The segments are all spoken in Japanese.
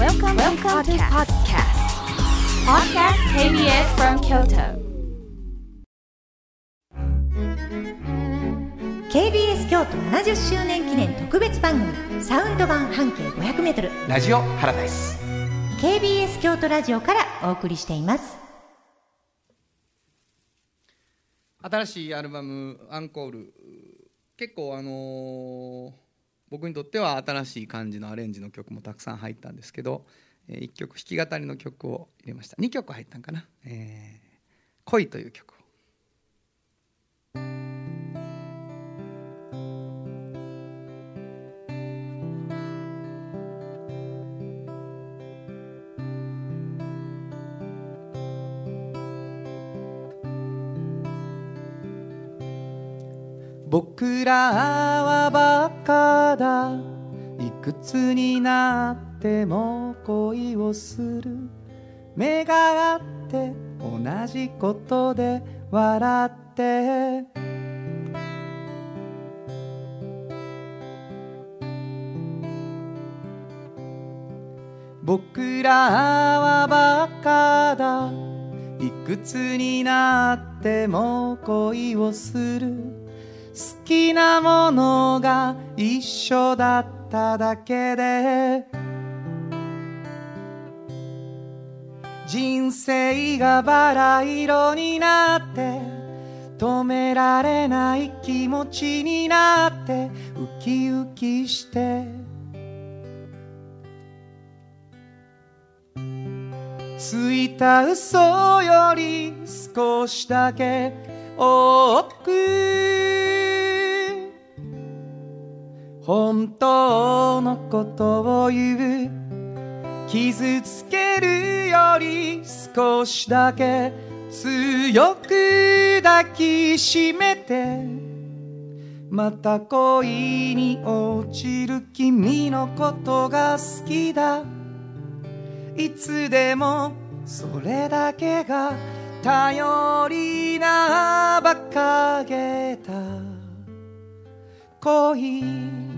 Welcome, Welcome to podcast. Podcast KBS from Kyoto. KBS 京都70周年記念特別番組サウンド版半径 500m ラジオハラダイス KBS 京都ラジオからお送りしています新しいアルバム「アンコール」結構あのー僕にとっては新しい感じのアレンジの曲もたくさん入ったんですけど、え1曲弾き語りの曲を入れました。2曲入ったんかな「えー恋」という曲を。僕らはバカだ。いくつになっても恋をする。目が合って同じことで笑って。僕らはバカだ。いくつになっても恋をする。きなものが一緒だっただけで人生がバラ色になって止められない気持ちになってウキウキして。ついた嘘より少しだけ多く本当のことを言う。傷つけるより少しだけ強く抱きしめて。また恋に落ちる君のことが好きだ。いつでもそれだけが頼りな馬鹿げた恋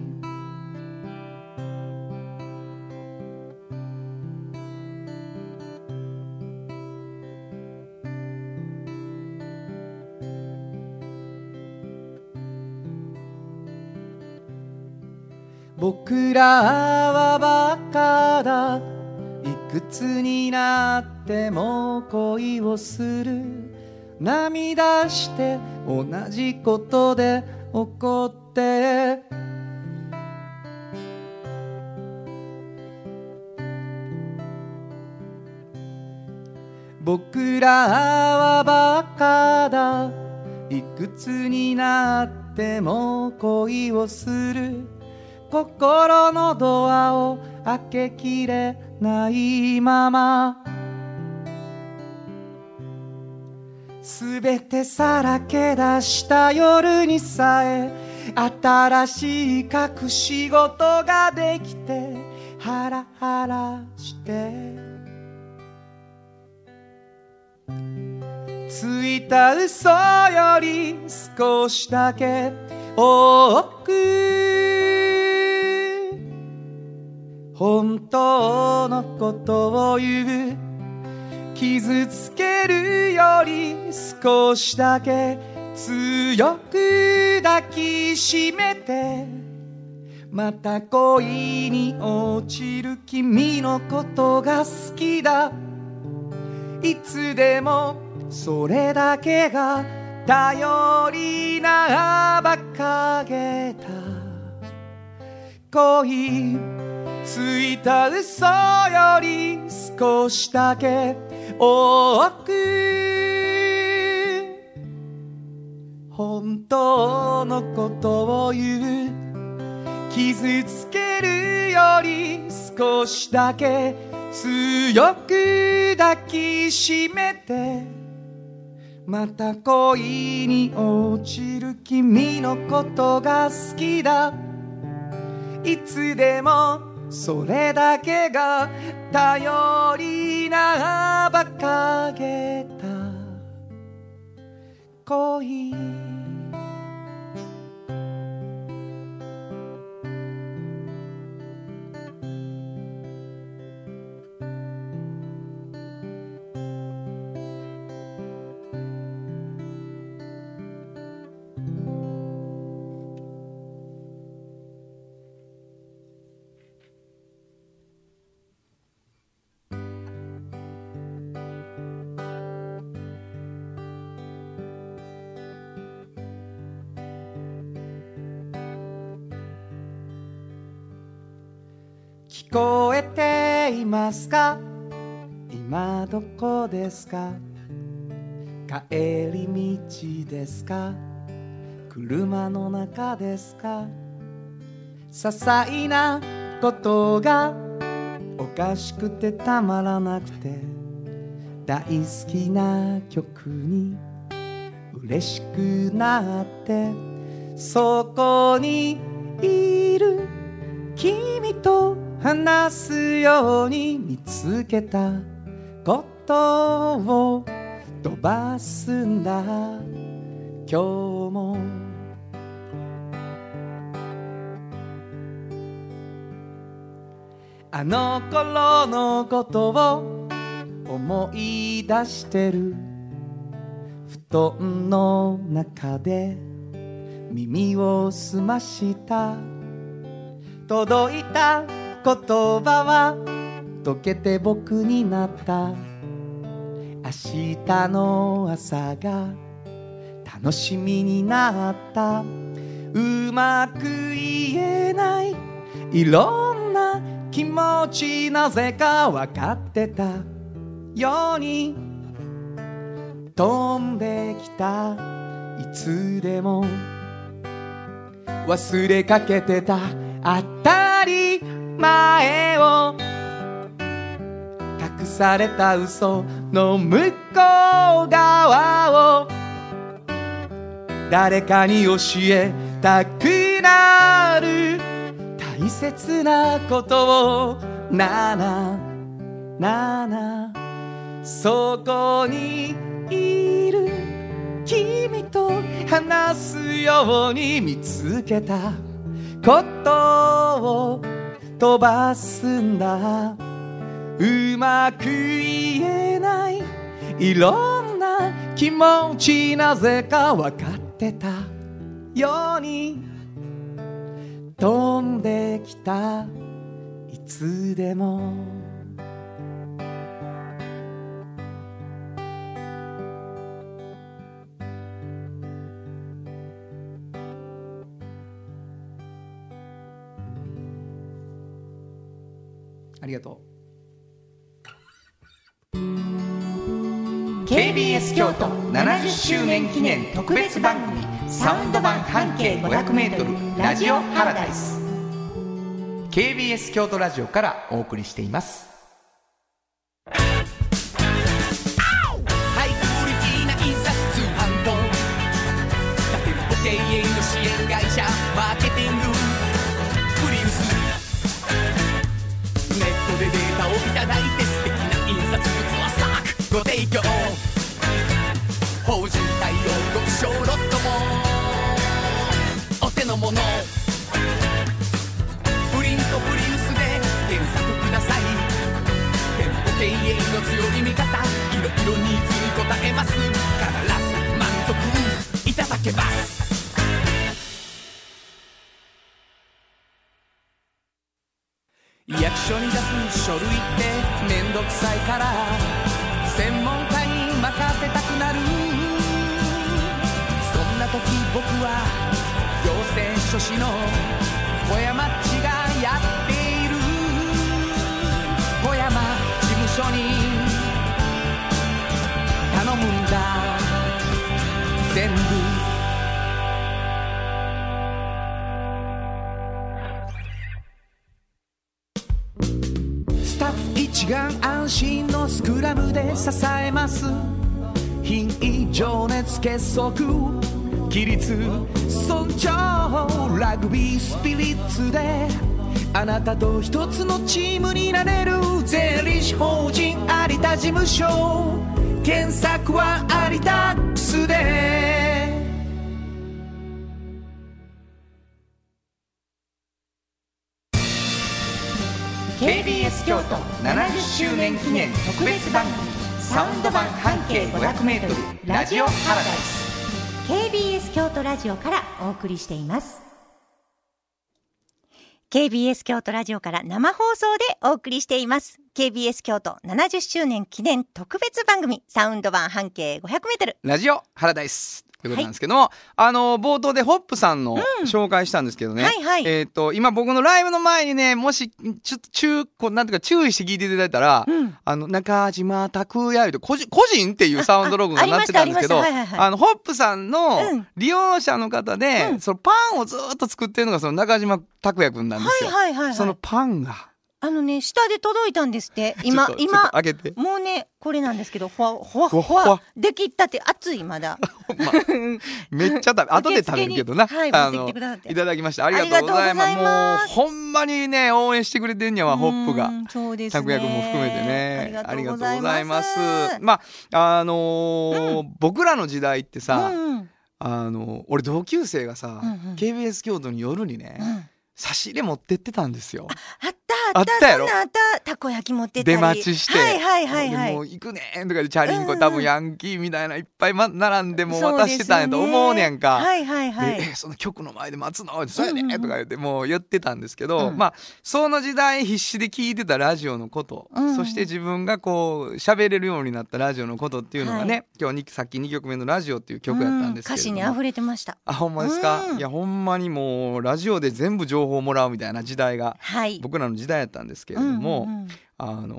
僕らはバカだ。いくつになっても恋をする。涙して同じことで怒って。僕らはバカだ。いくつになっても恋をする。心のドアを開けきれないまま。すべてさらけ出した夜にさえ新しい隠し事ができてハラハラして。ついた嘘より少しだけ多く本当のことを言う。傷つけるより少しだけ強く抱きしめて。また恋に落ちる君のことが好きだ。いつでもそれだけが頼りな馬鹿げた。恋ついた嘘より少しだけ多く本当のことを言う。傷つけるより少しだけ強く抱きしめて。また恋に落ちる君のことが好きだ。いつでもそれだけが頼りな馬鹿げた恋。ますか？今どこですか？帰り道ですか？車の中ですか？些細なことがおかしくてたまらなくて大好きな曲に嬉しくなってそこにいる君と話すように見つけたことを飛ばすんだ。今日も。あの頃のことを思い出してる。布団の中で。耳を澄ました。届いた言葉は溶けて僕になった。明日の朝が楽しみになった。うまく言えない。いろんな気持ちなぜか分かってた。ように飛んできた。いつでも忘れかけてた。当た前を隠された嘘の向こう側を誰かに教えたくなる大切なことをななななそこにいる君と話すように見つけたことを飛ばすんだ。うまく言えない。いろんな気持ちなぜか分かってた。ように。飛んできた。いつでも。ありがとう。KBS 京都70周年記念特別番組サウンド版半径 500m ラジオハラダイス。KBS 京都ラジオからお送りしていますご提供法人対応極小ロットもお手の物プリントプリウスで検索ください店舗経営の強い味方いろいろニーズに応えます必ず満足いただけます役所に出す書類ってめんどくさいから専門家に任せたくなる。そんな時僕は行政書士の小山っちが一丸安心のスクラムで支えます。品位情熱結束。規律尊重ラグビースピリッツで。あなたと一つのチームになれる税理士法人有田事務所。検索は有田ック京都70周年記念特別番組サウンド版半径 500m ラジオハラダイス。KBS 京都ラジオからお送りしています。KBS 京都ラジオから生放送でお送りしています。KBS 京都70周年記念特別番組サウンド版半径 500m ラジオハラダイスとい。うことなんですけども、あの冒頭でホップさんの紹介したんですけどね、はいはい。えっ、と今僕のライブの前にねもしちょっと注こうなんていうか注意して聞いていただいたら、うん。あの中島拓也と個人個人っていうサウンドロゴがあなってたんですけどあのホップさんのうん。利用者の方で、うん。そのパンをずっと作ってるのがその中島拓也くんなんですよ。はいはいはいはい。そのパンがあのね下で届いたんですって。今今。もうねこれなんですけどほわほわほわできったって熱いまだ。まあめっちゃ食べ 後で食べるけどな、はいいただきましたありがとうございます。もうほんまにね応援してくれてんやわホップが。うんそうですね。拓也君も含めてね。ありがとうございます。まああのー僕らの時代ってさ、うんうん。あの俺同級生がさ、うんうん。KBS 京都に夜にね、うん差し入れ持ってってたんですよ。あったあった。あったやろ？あった。たこ焼き持って出待ちして、はいはいはいはい。でもう行くねんとかでチャリンコ、うんうん。多分ヤンキーみたいないっぱい、ま、並んでもう渡してたんやと思うねんか。はいはいはい。でえその局の前で待つの？そうやねうんうんうん。とか言ってもう言ってたんですけど、うん。まあその時代必死で聞いてたラジオのこと、うん。うんそして自分がこう喋れるようになったラジオのことっていうのがね、は今日にさっき2曲目の「ラジオ」っていう曲やったんですけれども、うん。歌詞に溢れてました。あほんまですか、うん。いやほんまにもうラジオで全部情報をもらうみたいな時代がはい。僕らの時代やったんですけれども、うんうんうん。あの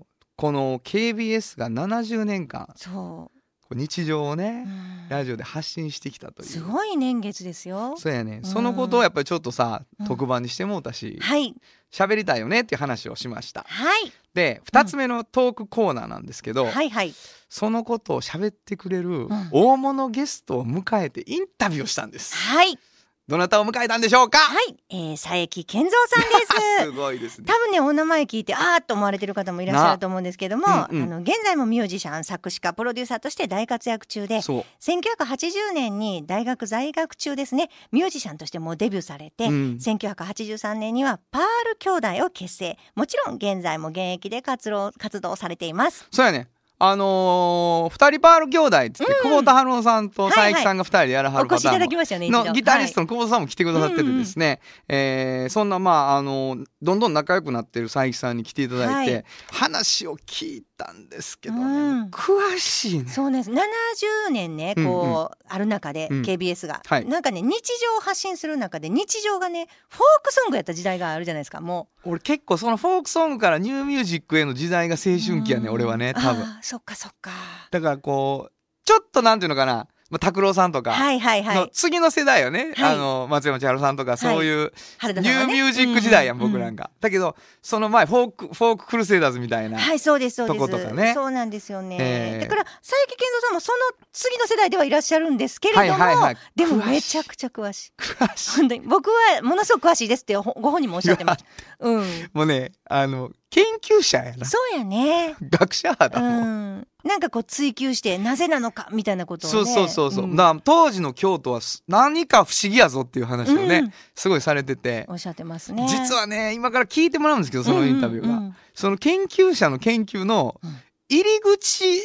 ーこの KBS が70年間日常をう、ねう、ん。ラジオで発信してきたという。すごい年月ですよ。そうやね、ん。そのことをやっぱりちょっとさ、うん。特番にしてもうたしはい。喋りたいよねっていう話をしました。はい。で2つ目のトークコーナーなんですけど、はいはい。そのことを喋ってくれるん。大物ゲストを迎えてインタビューをしたんです、はいどなたを迎えたんでしょうか、はい、えー、佐伯健三さんです。すごいですね。多分ねお名前聞いてあーっと思われてる方もいらっしゃると思うんですけども、なうんうん。あの現在もミュージシャン作詞家プロデューサーとして大活躍中でそう。1980年に大学在学中ですねミュージシャンとしてもうデビューされて、うん。1983年にはパール兄弟を結成。もちろん現在も現役で活動活動されています。そうやねあのー、二人パール兄弟っつって、久保田春夫さんと佐伯さんが二人でやらはおるパターンも越しいただきましたよね一度。のギタリストはい。の久保田さんも来てくださっててですね、えーそんなまああのどんどん仲良くなってる佐伯さんに来ていただいて、はい。話を聞いたんですけどね、うん。詳しいね。そうです70年ねこう、ある中でうん。KBS が、はい。なんかね日常を発信する中で日常がねフォークソングやった時代があるじゃないですかも俺結構そのフォークソングからニューミュージックへの時代が思春期やね、うん俺はね多分。そっかそっか。だからこうちょっとなんていうのかなまあ拓郎さんとか。はいはいはい。の次の世代よね、はい。あの松山千春さんとかそういう、ニューミュージック時代やん、う僕なんか。だけど、その前、フォーク、フォーククルセイダーズみたいな。はいそうですそうです。とことかね。そうなんですよね、えーだからサエキけんぞうさんもその次の世代ではいらっしゃるんですけれども、はいはいはい。でもめちゃくちゃ詳しい。詳しい。本当に僕はものすごく詳しいですってほご本人もおっしゃってます うん。もうね、あの、研究者やな。そうやね学者だうもん。んなんかこう追求してなぜなのかみたいなことをねそうそうそうそう。んだから当時の京都はす何か不思議やぞっていう話をね、うんすごいされてて。おっしゃってますね実はね、今から聞いてもらうんですけど、そのインタビューが。うんうんうんその研究者の研究のうん入り口に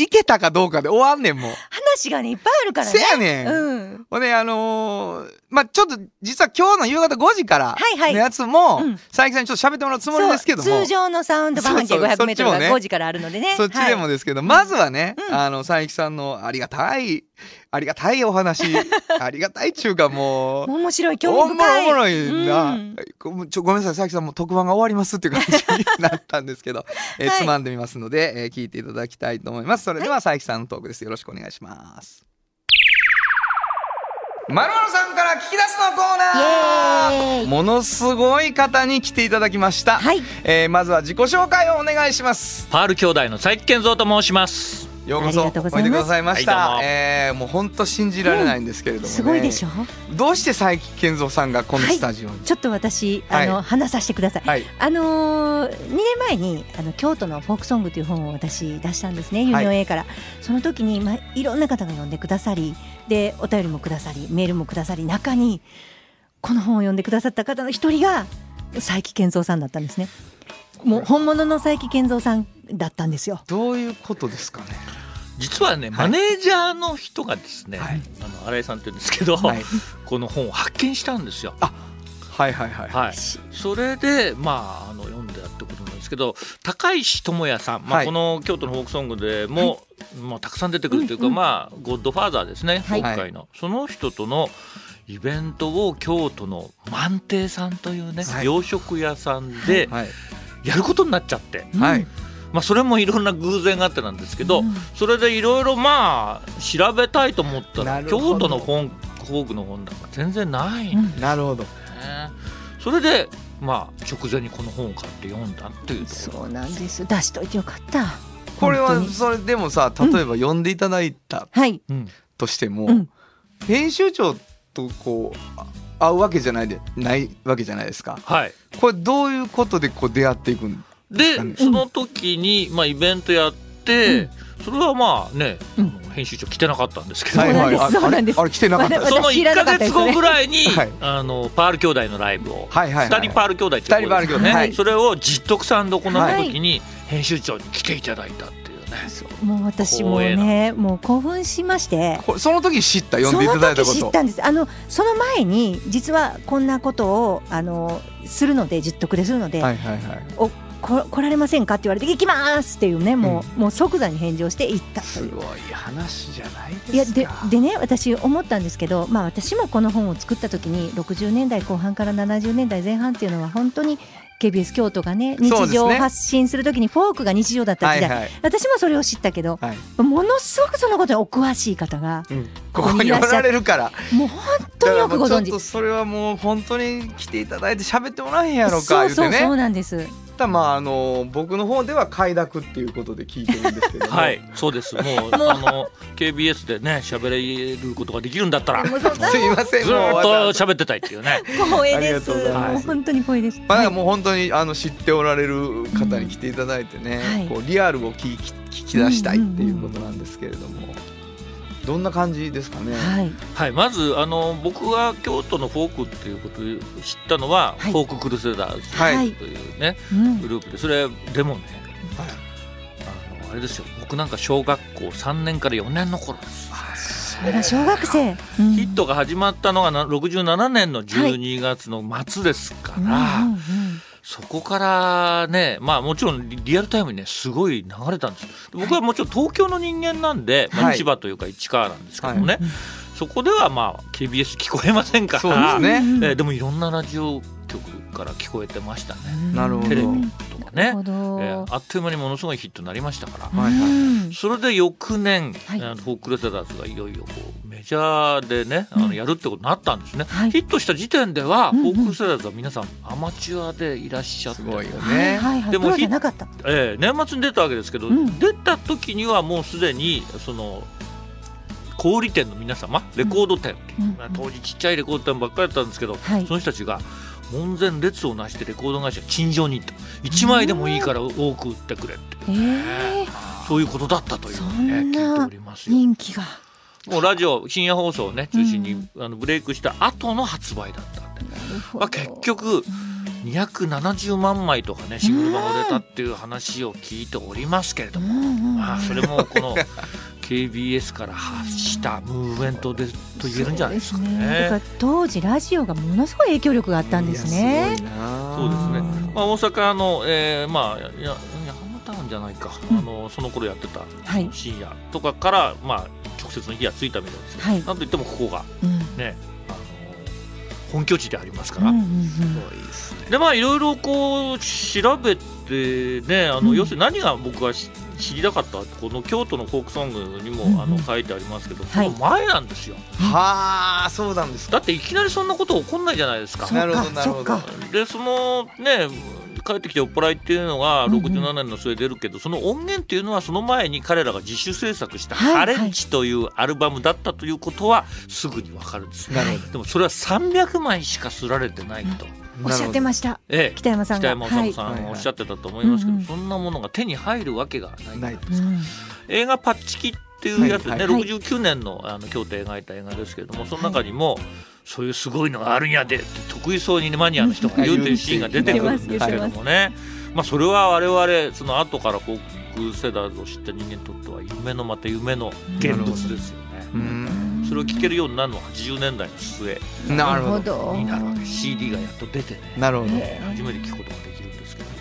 行けたかどうかで終わんねん、もう。話がねいっぱいあるからね。せやねん。うん。ほんで、あのーまあちょっと、実は今日の夕方5時からはいはい。のやつも、うん。佐伯さんにちょっと喋ってもらうつもりですけども。通常のサウンド版半径そうそう500メートルがそっちもね。5時からあるのでね。そっちでもはいですけど、まずはね、うん。あの、佐伯さんのありがたい、ありがたいお話、ありがたいっちゅうかもう、面白い興おもろ味深い。おもろいな、うん。ごちょごめんなさい。佐伯さんもう特番が終わりますっていう感じになったんですけど、えーはいつまんでみますので、えー聞いていただきたいと思います。それでは佐伯さんのトークです。よろしくお願いします。まるまるさんから聞き出すのコーナー。ものすごい方に来ていただきました、はい。えーまずは自己紹介をお願いします。パール兄弟のサエキけんぞうと申します。ようこそありがとうごおいでざいますくださいました、はいえーもう本当信じられないんですけれどもね、すごいでしょ？どうしてサエキけんぞうさんがこのスタジオに、ちょっと私あの、はい。話させてください。はい。あのー、2年前にあの京都のフォークソングという本を私出したんですねユニオン A から、その時に、まあ、いろんな方が読んでくださりでお便りもくださりメールもくださり中にこの本を読んでくださった方の一人が佐伯健三さんだったんですね。もう本物の佐伯健三さんだったんですよ。どういうことですかね？実はね、マネージャーの人がですね、はい。あの新井さんって言うんですけど、はい。この本を発見したんですよ。はいはいはいはい。それでまああの読んでやってことなんですけど、高石智也さん、まあ、はい。この京都のフォークソングでももうたくさん出てくるというか、うんうん。まあゴッドファーザーですねはい。今回の、その人とのイベントを京都の万亭さんというね、はい。洋食屋さんではい。やることになっちゃって、はいまあ、それもいろんな偶然があってなんですけど、うん。それでいろいろまあ調べたいと思ったら京都の本フォークの本なんか全然ないんですなるほど。ね、それでまあ直前にこの本を買って読んだっていうそうなんです。出しといてよかった。これはそれでもさ例えば読んでいただいたはいうんとしても、うん。編集長とこうあ会うわけじゃないでないわけじゃないですか。はい。これどういうことでこう出会っていくんで、うん。その時に、まあ、イベントやって、それはまあね、うん。編集長来てなかったんですけど、そうなんですあそうなんです。あれ来てなかった。その1私知らなかか月後ぐらいに、はい。あのパール兄弟のライブを、はいはいはい。二人パール兄弟っていうところです二人パール兄弟はい。それを実徳さんで行った時に、編集長に来ていただいたっていうね。もう私もねもう興奮しまして。その時知った読んでいただいたこと？その時知ったんです。あのその前に実はこんなことをあのするので実得でするので、はいはいはいこ来られませんかって言われて行きますっていうねもう,、もう即座に返事をして行った。すごい話じゃないですか。いやででね私思ったんですけど、まあ、私もこの本を作った時に60年代後半から70年代前半っていうのは本当に KBS 京都がね日常を発信する時にフォークが日常だった時代、はいはい。私もそれを知ったけどはい。ものすごくそのことにお詳しい方がうん。ここにおられるから。もう本当によくご存知。それはもう本当に来ていただいて喋ってもらえへんやろかそうそうそうなんですただまああの僕の方では快諾っていうことで聞いてるんですけども。はいそうです。もうあの KBS でね喋れることができるんだったらすいませんもうと喋ってたいっていうね。光栄ありがですとうございます。もう本当に光栄です、まあ、もう本当にあの知っておられる方に来ていただいてね、はい。こうリアルを聞き聞き出したいっていうことなんですけれども、どんな感じですかね？はい。はい、まずあの僕が京都のフォークっていうことを知ったのは、はい。フォーククルセダーズはいとい。うね、うん。グループでそれでもねあのあれですよ。僕なんか小学校3年から4年の頃です。まだ小学生、うん。ヒットが始まったのがな67年の12月の末ですから、そこからねまあもちろんリリアルタイムにねすごい流れたんです。僕はもちろん東京の人間なんで、まあはい千葉というか市川なんですけどもね、はい。そこではまあ KBS 聞こえませんから。そうですね。うんえーでもいろんなラジオ局から聞こえてましたね、なるほど。テレビね。えーあっという間にものすごいヒットになりましたから、はいはいうん。それで翌年、はい。あのフォークルセダーズがいよいよこうメジャーでねあのやるってことになったんですね、はい。ヒットした時点では、うんうん。フォークルセダーズは皆さんアマチュアでいらっしゃって。すごいよはいね。はいはい。でもプロじゃなかった。えー年末に出たわけですけど、うん。出た時にはもうすでにその小売店の皆様レコード店、うん。まあ当時ちっちゃいレコード店ばっかりだったんですけど、はい。その人たちが門前列をなしてレコード会社に陳情に行った。1枚でもいいから多く売ってくれって、えー、そういうことだったというのをね聞いてなおりますよ。人気が。もうラジオ深夜放送をね中心に、うんあのブレイクした後の発売だったんで、まあ、結局270万枚とかねシングル版が売れたっていう話を聞いておりますけれども、まあそれもこの KBS から発したムーブメントでと言えるんじゃないですかね。だから当時ラジオがものすごい影響力があったんですね。すそうですねうんまあ、大阪の、えーまあ、やタウンじゃないか、うんあのその頃やってたはい。深夜とかから、まあ、直接の火がついたみたいです。けど、はい。なんといってもここがうん。ねあの本拠地でありますから、ですね。でまあいろいろこう調べてねあの、うん。要するに何が僕がし知りたかったこの京都のフォークソングにも、うんうん。あの書いてありますけど、はい。その前なんですよ。はあ、そうなんですか。だっていきなりそんなこと起こんないじゃないですか。なるほどかなるほど。でそのね帰ってきて酔っ払いっていうのがうんうん67年の末出るけど、その音源っていうのはその前に彼らが自主制作した「はいハレンチ」というアルバムだったということはすぐにわかるんです。よなるほど。でもそれは300枚しか刷られてないと、おっしゃってました。ええ。北山さん北が山治さんおっしゃってたと思いますけど、そんなものが手に入るわけがないない。うん映画「パッチキ」っていうやつでね、はい。はい。69年のあの京都を描いた映画ですけれどもその中にも、そういうすごいのがあるんやでって得意そうにねマニアの人が言うというシーンが出てくるんですけどもね、まあ、それは我々その後からフォークセダーズを知った人間にとっては夢のまた夢の現物ですよね。うん。それを聴けるようになるのは80年代の末なるほど。ど。になるわけ。CD がやっと出てね。なるほど。え初めて聴くことができるんですけどね。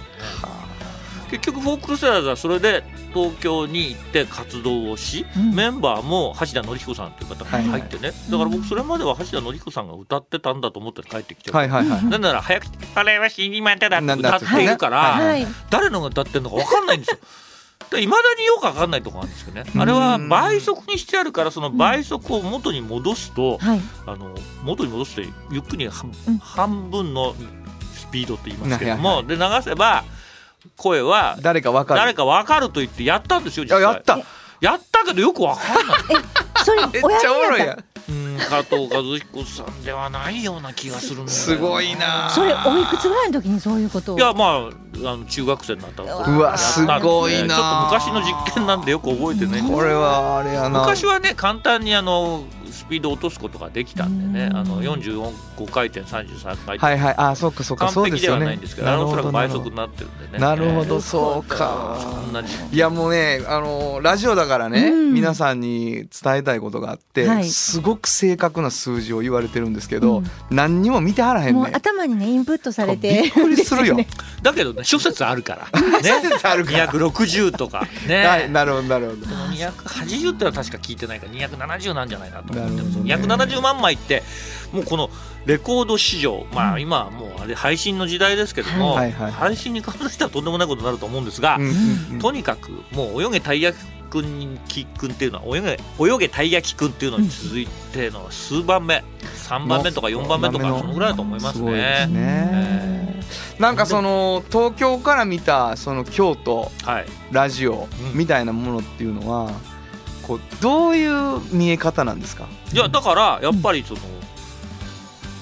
結局フォークセダーズはそれで東京に行って活動をし、うん。メンバーも橋田紀彦さんという方が入ってね、だから僕それまでは橋田紀彦さんが歌ってたんだと思って帰ってきちゃう、はいはいはいなんなら早く「あれは死にまっただ」ってなんだ歌っているから、はい。はい。誰のが歌ってるのか分かんないんですよ。いまだによく分かんないところなんですけどねあれは倍速にしてあるからその倍速を元に戻すと、はい。あの元に戻すとゆっくり半,、うん。半分のスピードって言いますけども、はいはで流せば声は誰かわかる。誰か分かると言ってやったんですよ実際。あやった。やったけどよく分かんない。それ めっちゃおもろいやんうん加藤和彦さんではないような気がするんだよな。すごいな。それおいくつぐらいの時にそういうことを？いやまああの中学生になった頃うわすごいな。ちょっと昔の実験なんでよく覚えてねこれはあれやな。昔はね簡単にあのスピードを落とすことができたんでね。あの45回転33回転、はいはい。あそっかそっか。完璧ではそうですよね。ないんですけどあのおそらく倍速になってるんでね。なるほどえーそうかいやもうねあのラジオだからね、うん。皆さんに伝えたいことがあって、はい。すごく正確な数字を言われてるんですけど、うん。何にも見てはらへんもうねん頭にねインプットされてびっくりするよ。だけどね 諸説あるから。ね諸説あるから。260とか。ね、はい、なるほどなるほど。280ってのは確か聞いてないから270なんじゃないかと思ってるん。ですよ、なるほどね270万枚ってもうこのレコード市場まあ今はもうあれ配信の時代ですけども、配信に関してはとんでもないことになると思うんですが、とにかくもう泳げたい焼きくんきくんっていうのは泳げ泳げたい焼きくんっていうのに続いての数番目3番目とか4番目とかそのぐらいだと思いますね。ね。なんかその東京から見たその京都はい、ラジオうん。みたいなものっていうのは、こうどういう見え方なんですか？いやだからやっぱりその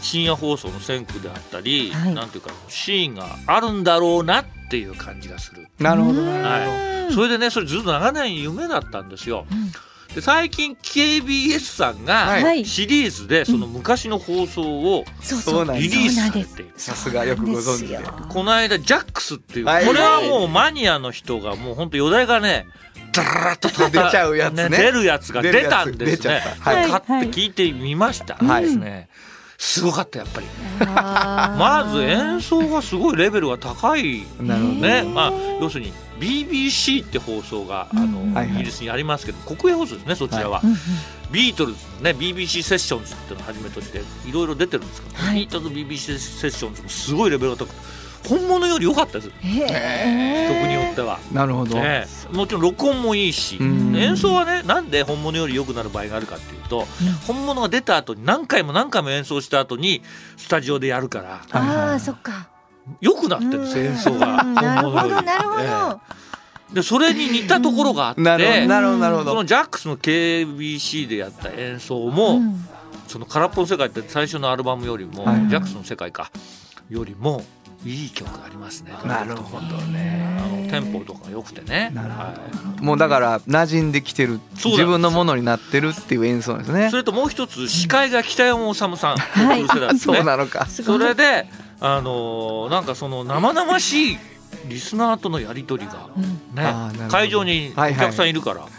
深夜放送の選区であったり、はいなんていうかシーンがあるんだろうなっていう感じがする。なるほどうんなるほど。うんそれでねそれずっと長年夢だったんですよ。うんで最近 KBS さんがはい。シリーズでその昔の放送をそうそう。なんですリリースされて。さすがよくご存知で。この間ジャックスっていう、はい。これはもうマニアの人がもう本当よだれがねダララッと出ちゃうやつね。出るやつが出たんです出ちゃねった。はい。買って聞いてみました、はい。ですねすごかったやっぱり。まず演奏がすごいレベルが高い。なるほどね、まあ、要するに BBC って放送があの、うんはいはい。イギリスにありますけど国営放送ですねそちらは、うんうん。ビートルズのね BBC セッションズっていうのをはじめとしていろいろ出てるんですけど、はい。ビートルズ BBC セッションズもすごいレベルが高くて本物より良かったです。曲によっては。なるほど。ね、もちろん録音もいいしうん。演奏はねなんで本物より良くなる場合があるかっていうと、本物が出た後に何回も何回も演奏した後にスタジオでやるから。ああそっか。良くなってるんですよ演奏が。うん。なるほどなるほど、ええ。でそれに似たところがあって、なるほどなるほどなるほど。そのジャックスの KBC でやった演奏も、うん。その空っぽの世界って最初のアルバムよりも、はい。ジャックスの世界かよりもいい曲がありますね。なるほどあね。のテンポとかが良くてね。なるほどはいもうだから馴染んできてる自分のものになってるっていう演奏ですねそ。れともう一つ司会が北山治さん、はいそうね。なのか。それであのーなんかその生々しいリスナーとのやり取りがうんね会場にお客さんいるから、え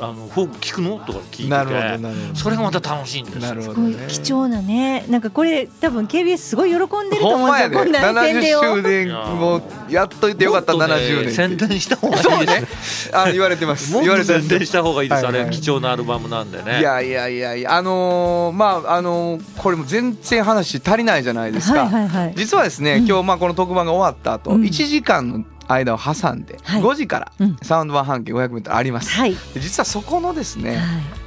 あのフォーク聞くの？とか聞いて。それがまた楽しいんですよ。なるほすごいどね。貴重なね。なんかこれ多分 KBS すごい喜んでると思うんですよこんな宣伝を。70周年もやっといてよかったもっとね70年宣伝した方がいいそうですね。あ言われてます。もっと言われてます。宣伝した方がいいです、はいはい。あれ貴重なアルバムなんでね。いやいやいやいや。あのーまああのーこれも全然話足りないじゃないですか、はいはいはい。実はですね、うん。今日まあこの特番が終わった後、うん。1時間の間を挟んで、はい。5時からうん。サウンド版半径 500m あります、はい。で実はそこのですね、はい。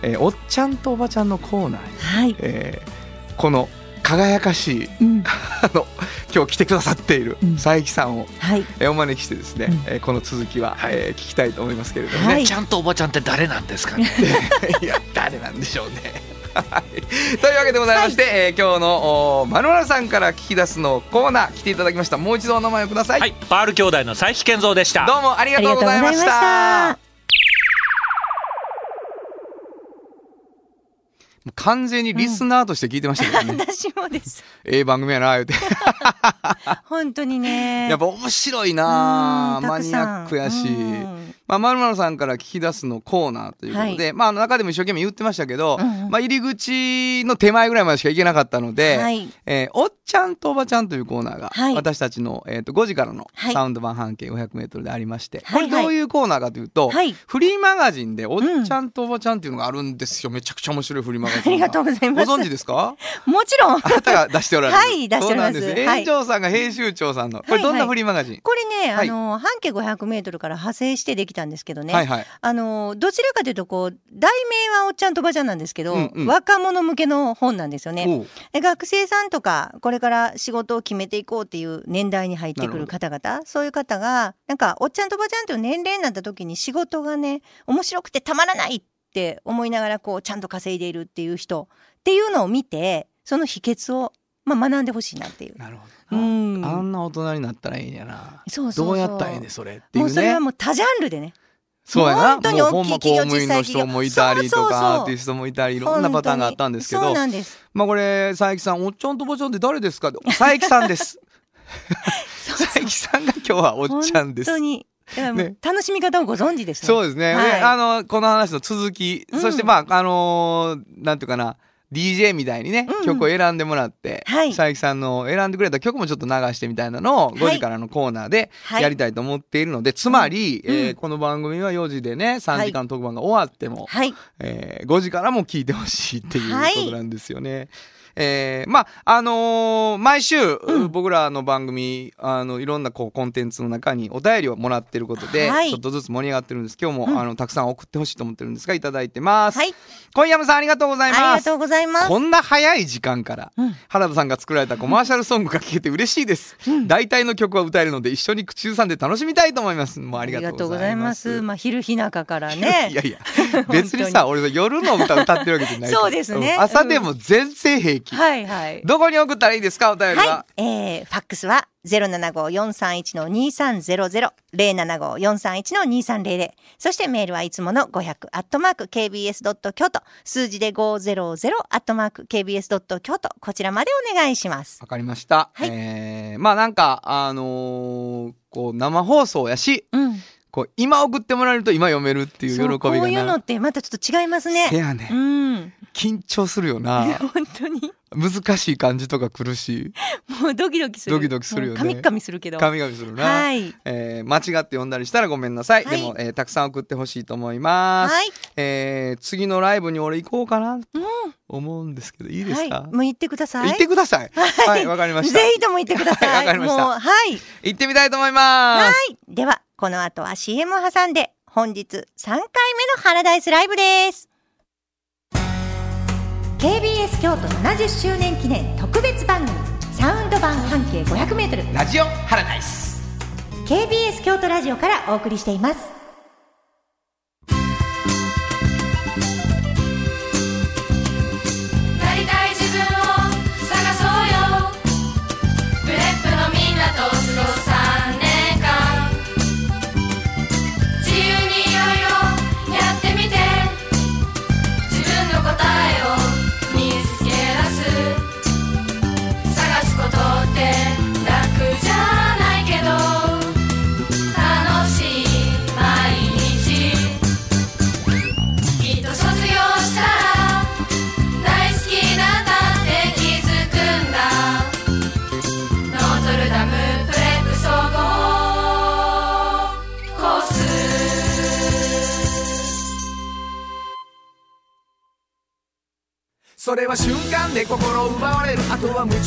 えーおっちゃんとおばちゃんのコーナーに、はい。えーこの輝かしいうん。あの今日来てくださっているうん。佐伯さんを、はい。えーお招きしてですね、うん。えーこの続きは、はい。えー聞きたいと思いますけれどもね、はい。ちゃんとおばちゃんって誰なんですかね？いや誰なんでしょうね。はい。というわけでございまして、えー今日のおマノラさんから聞き出すのコーナー来ていただきました。もう一度お名前をください、はい。パール兄弟の佐伯健三でした。どうもありがとうございました。完全にリスナーとして聞いてましたけどね。私もです。ええ番組やな、言うて。本当にね。やっぱ面白いなうん。マニアックやし。うんまあ、まるまるさんから聞き出すのコーナーということで、まあ、あの中でも一生懸命言ってましたけど、うんうん。まあ、入り口の手前ぐらいまでしか行けなかったので、はい。えーおっちゃんとおばちゃんというコーナーが、はい。私たちの、えー、と5時からのはい。サウンド版半径 500m でありまして、はいはい。これどういうコーナーかというと、はい。フリーマガジンでおっちゃんとおばちゃんっていうのがあるんですよ。めちゃくちゃ面白いフリーマガジンが。ありがとうございます。ご存知ですか？もちろん。あなたが出しておられる。はい出しております。そうなんです。はい。園長さんが編集長さんの。これどんなはいはい。フリーマガジン、これね、はい。あの半径500メートルから派生してできたんですけどね。はいはい。あのどちらかというとこう題名はおっちゃんとおばちゃんなんですけど、うんうん若者向けの本なんですよね。学生さんとかこれから仕事を決めていこうっていう年代に入ってくる方々そういう方がなんかおっちゃんとおばちゃんという年齢になった時に仕事がね面白くてたまらないって思いながらこうちゃんと稼いでいるっていう人っていうのを見てその秘訣を、まあ、学んでほしいなっていう。なるほうどな。んあんな大人になったらいいんやな。そうそうそうどうやったらいいねそれっていうね。もうそれはもう多ジャンルでねそうやな。本当に大きい企業公務員の人もいたりとか、アーティストもいたり、いろんなパターンがあったんですけどそう、なんですまあこれ、佐伯さん、おっちゃんとおばちゃんって誰ですか？佐伯さんです。佐伯さんが今日はおっちゃんです本当。にね楽しみ方をご存知ですねそうですね。はいであの、この話の続き、うんそしてまあ、あのーなんていうかな、DJ みたいにね、うん曲を選んでもらって、はい。佐伯さんの選んでくれた曲もちょっと流してみたいなのを5時からのコーナーではい。やりたいと思っているので、つまり、うんえーこの番組は4時でね、3時間特番が終わっても、はい。えー5時からも聞いてほしいっていうはい。ことなんですよね。えーまあ、あのー毎週、うん僕らの番組、あの、いろんなこうコンテンツの中にお便りをもらってることで、はいちょっとずつ盛り上がってるんです。今日も、うんあの、たくさん送ってほしいと思ってるんですが、いただいてます。はい今夜もさんありがとうございあります。がとうございますこんな早い時間から、うん原田さんが作られたコマーシャルソングが聴けて嬉しいです。大体の曲は歌えるので、一緒に口ずさんで楽しみたいと思います。もうありがとうございます。まあ、昼日中からね いやいや、別にさ、俺夜の歌歌ってるわけじゃないそうですねん朝でも全然平気。はいはい。どこに送ったらいいですか、お便りは。はい。えー、ファックスは075-431-2300、075-431-2300。そしてメールはいつもの500、アットマーク KBS ドット京都、数字で500、アットマーク KBS ドット京都、こちらまでお願いします。わかりました。はいえー、まあなんか、あのーこう、生放送やし、うん。こう、今送ってもらえると今読めるっていう喜びがそうこういうのな。ってまたちょっと違いますね。せやね、うん。緊張するよな。本当に。難しい漢字とか来るし、もうドキドキする。ドキドキするよねカミッカミするけど。噛み噛みするな。はい。えー間違って読んだりしたらごめんなさい。はいでも、えーたくさん送ってほしいと思います。はい。えー次のライブに俺行こうかなと思うんですけど、いいですか、はい。もう言ってください。行ってください。はい、わ、かりました。ぜひとも言ってください。はいわかりましたもう、はい。行ってみたいと思います。はい。では、この後は CM を挟んで、本日3回目のハラダイスライブです。KBS 京都70周年記念特別番組、サウンド版半径500メートル。ラジオハラダイス。KBS 京都ラジオからお送りしています。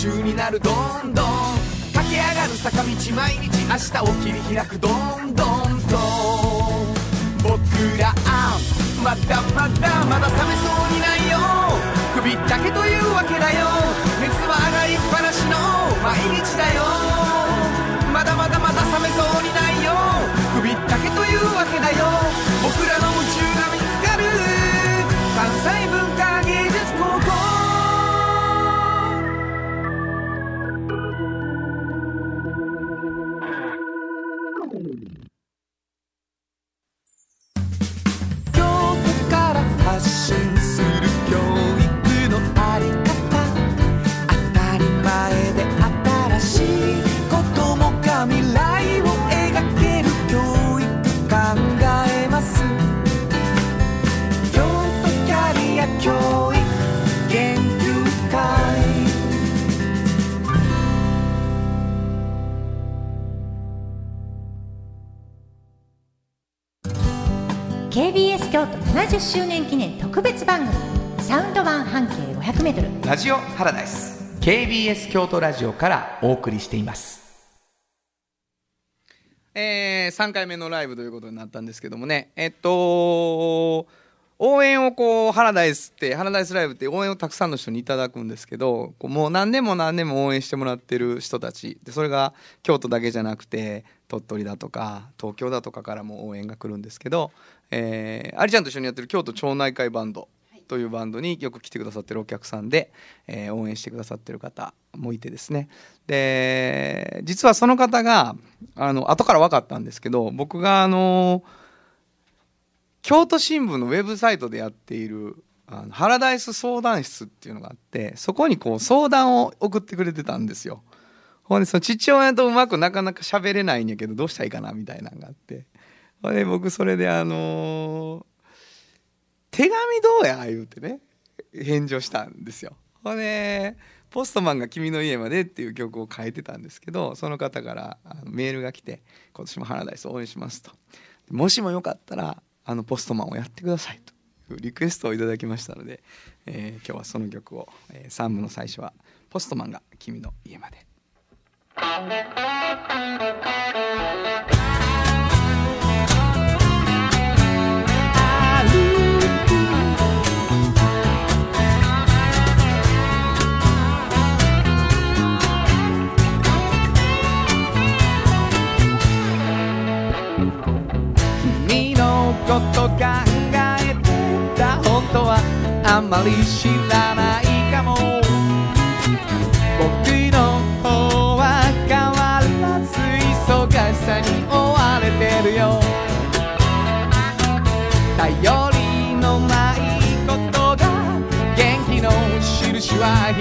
中になるどんどん駆け上がる坂道毎日明日を切り開くどんどんと僕らまだまだ KBS 京都ラジオからお送りしています。えー、3回目のライブということになったんですけどもね。えっと応援をこうハラダイスってハラダイスライブって応援をたくさんの人にいただくんですけどもう何年も何年も応援してもらってる人たち。でそれが京都だけじゃなくて鳥取だとか東京だとかからも応援が来るんですけど、えー、アリちゃんと一緒にやってる京都町内会バンド。というバンドによく来てくださってるお客さんで、えー応援してくださってる方もいてですねで実はその方があの後から分かったんですけど僕があの京都新聞のウェブサイトでやっているあのハラダイス相談室っていうのがあってそこにこう相談を送ってくれてたんですよ。ほんでその父親とうまくなかなか喋れないんやけどどうしたらいいかなみたいなのがあってほんで僕それであのー手紙どうや？言うてね返事をしたんですよ。ほんでポストマンが君の家までっていう曲を書いてたんですけどその方からメールが来て「今年もハラダイス応援します」と「もしもよかったらあのポストマンをやってください」というリクエストをいただきましたので、えー今日はその曲を、え3部の最初は「ポストマンが君の家まで」。えてた本当はあんまり知らないかも。僕の方は変わらず忙しさに追われてるよ。頼りのないことが元気の印は一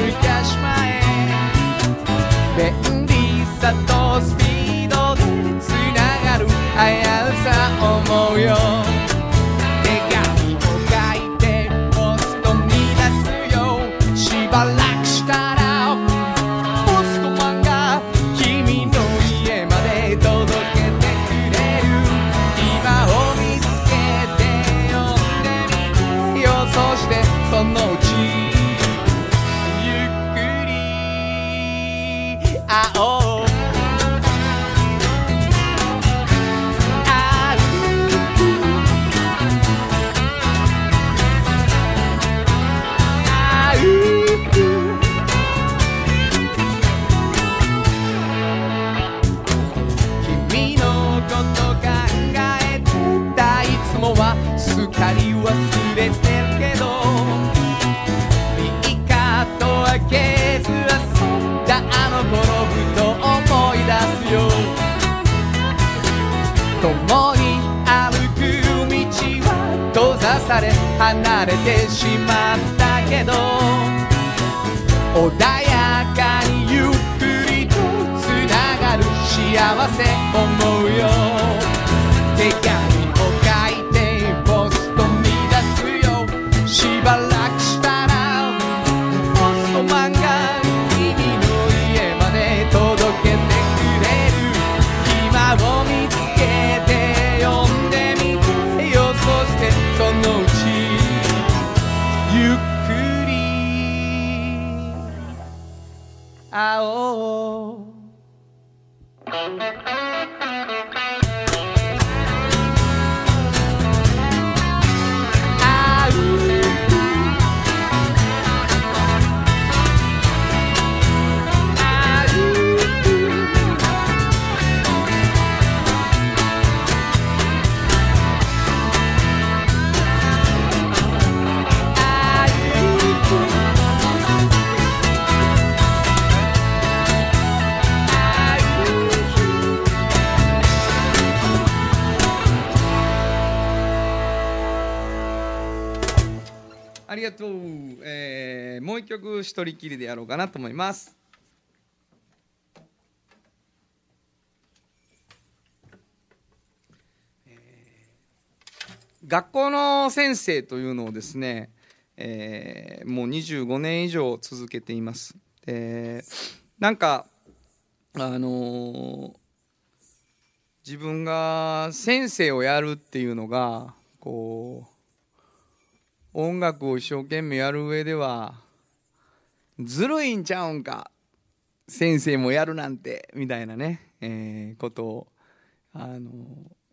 昔前便利さとスピード一人きりでやろうかなと思います学校の先生というのをですね、えーもう25年以上続けています。でなんかあのー自分が先生をやるっていうのがこう音楽を一生懸命やる上ではずるいんちゃうんか？先生もやるなんてみたいなね、えーことをあの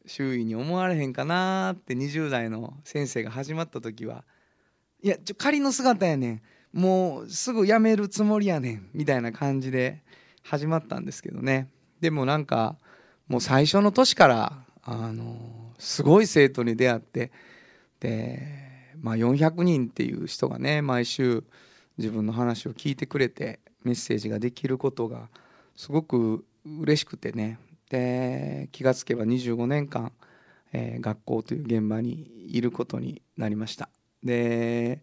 周囲に思われへんかなって20代の先生が始まった時は。いやちょ仮の姿やねん。もうすぐ辞めるつもりやねん。みたいな感じで始まったんですけどね。でもなんかもう最初の年からあのすごい生徒に出会ってで、まあ、400人っていう人がね毎週自分の話を聞いてくれてメッセージができることがすごく嬉しくてね。で気がつけば25年間、えー学校という現場にいることになりました。で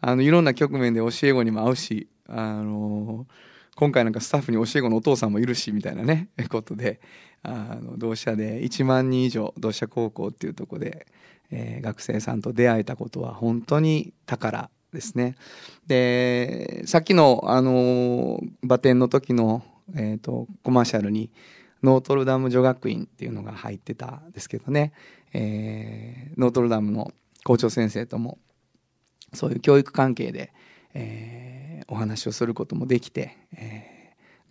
あのいろんな局面で教え子にも会うしあの今回なんかスタッフに教え子のお父さんもいるしみたいなね ことであの同志社で1万人以上同志社高校っていうとこで、えー学生さんと出会えたことは本当に宝ですね。でさっきの、あの馬展の時の、えー、とコマーシャルにノートルダム女学院っていうのが入ってたんですけどね、えーノートルダムの校長先生ともそういう教育関係で、えーお話をすることもできて、えー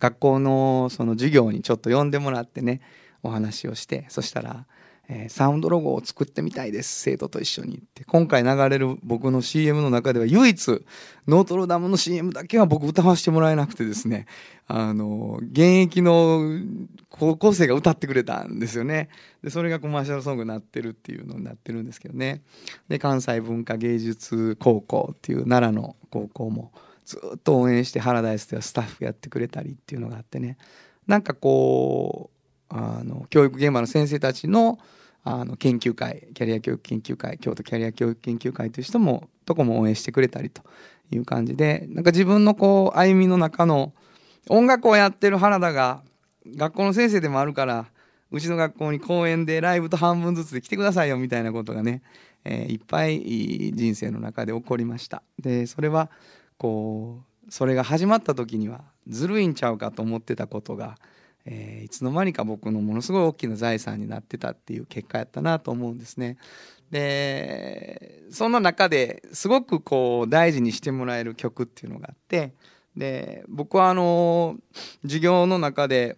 学校のその授業にちょっと呼んでもらってねお話をしてそしたら、えーサウンドロゴを作ってみたいです生徒と一緒に。って今回流れる僕の CM の中では唯一ノートルダムの CM だけは僕歌わせてもらえなくてですね。あの現役の高校生が歌ってくれたんですよね。でそれがコマーシャルソングになってるっていうのになってるんですけどね。で関西文化芸術高校っていう奈良の高校もずっと応援してハラダイスではスタッフやってくれたりっていうのがあってね。なんかこうあの教育現場の先生たちのあの研究会キャリア教育研究会京都キャリア教育研究会という人もとこも応援してくれたりという感じでなんか自分のこう歩みの中の音楽をやってる原田が学校の先生でもあるからうちの学校に公演でライブと半分ずつで来てくださいよみたいなことがね、えーいっぱい人生の中で起こりました。でそれはこうそれが始まった時にはずるいんちゃうかと思ってたことが、えーいつの間にか僕のものすごい大きな財産になってたっていう結果やったなと思うんですね。でそんな中ですごくこう大事にしてもらえる曲っていうのがあってで僕はあの授業の中で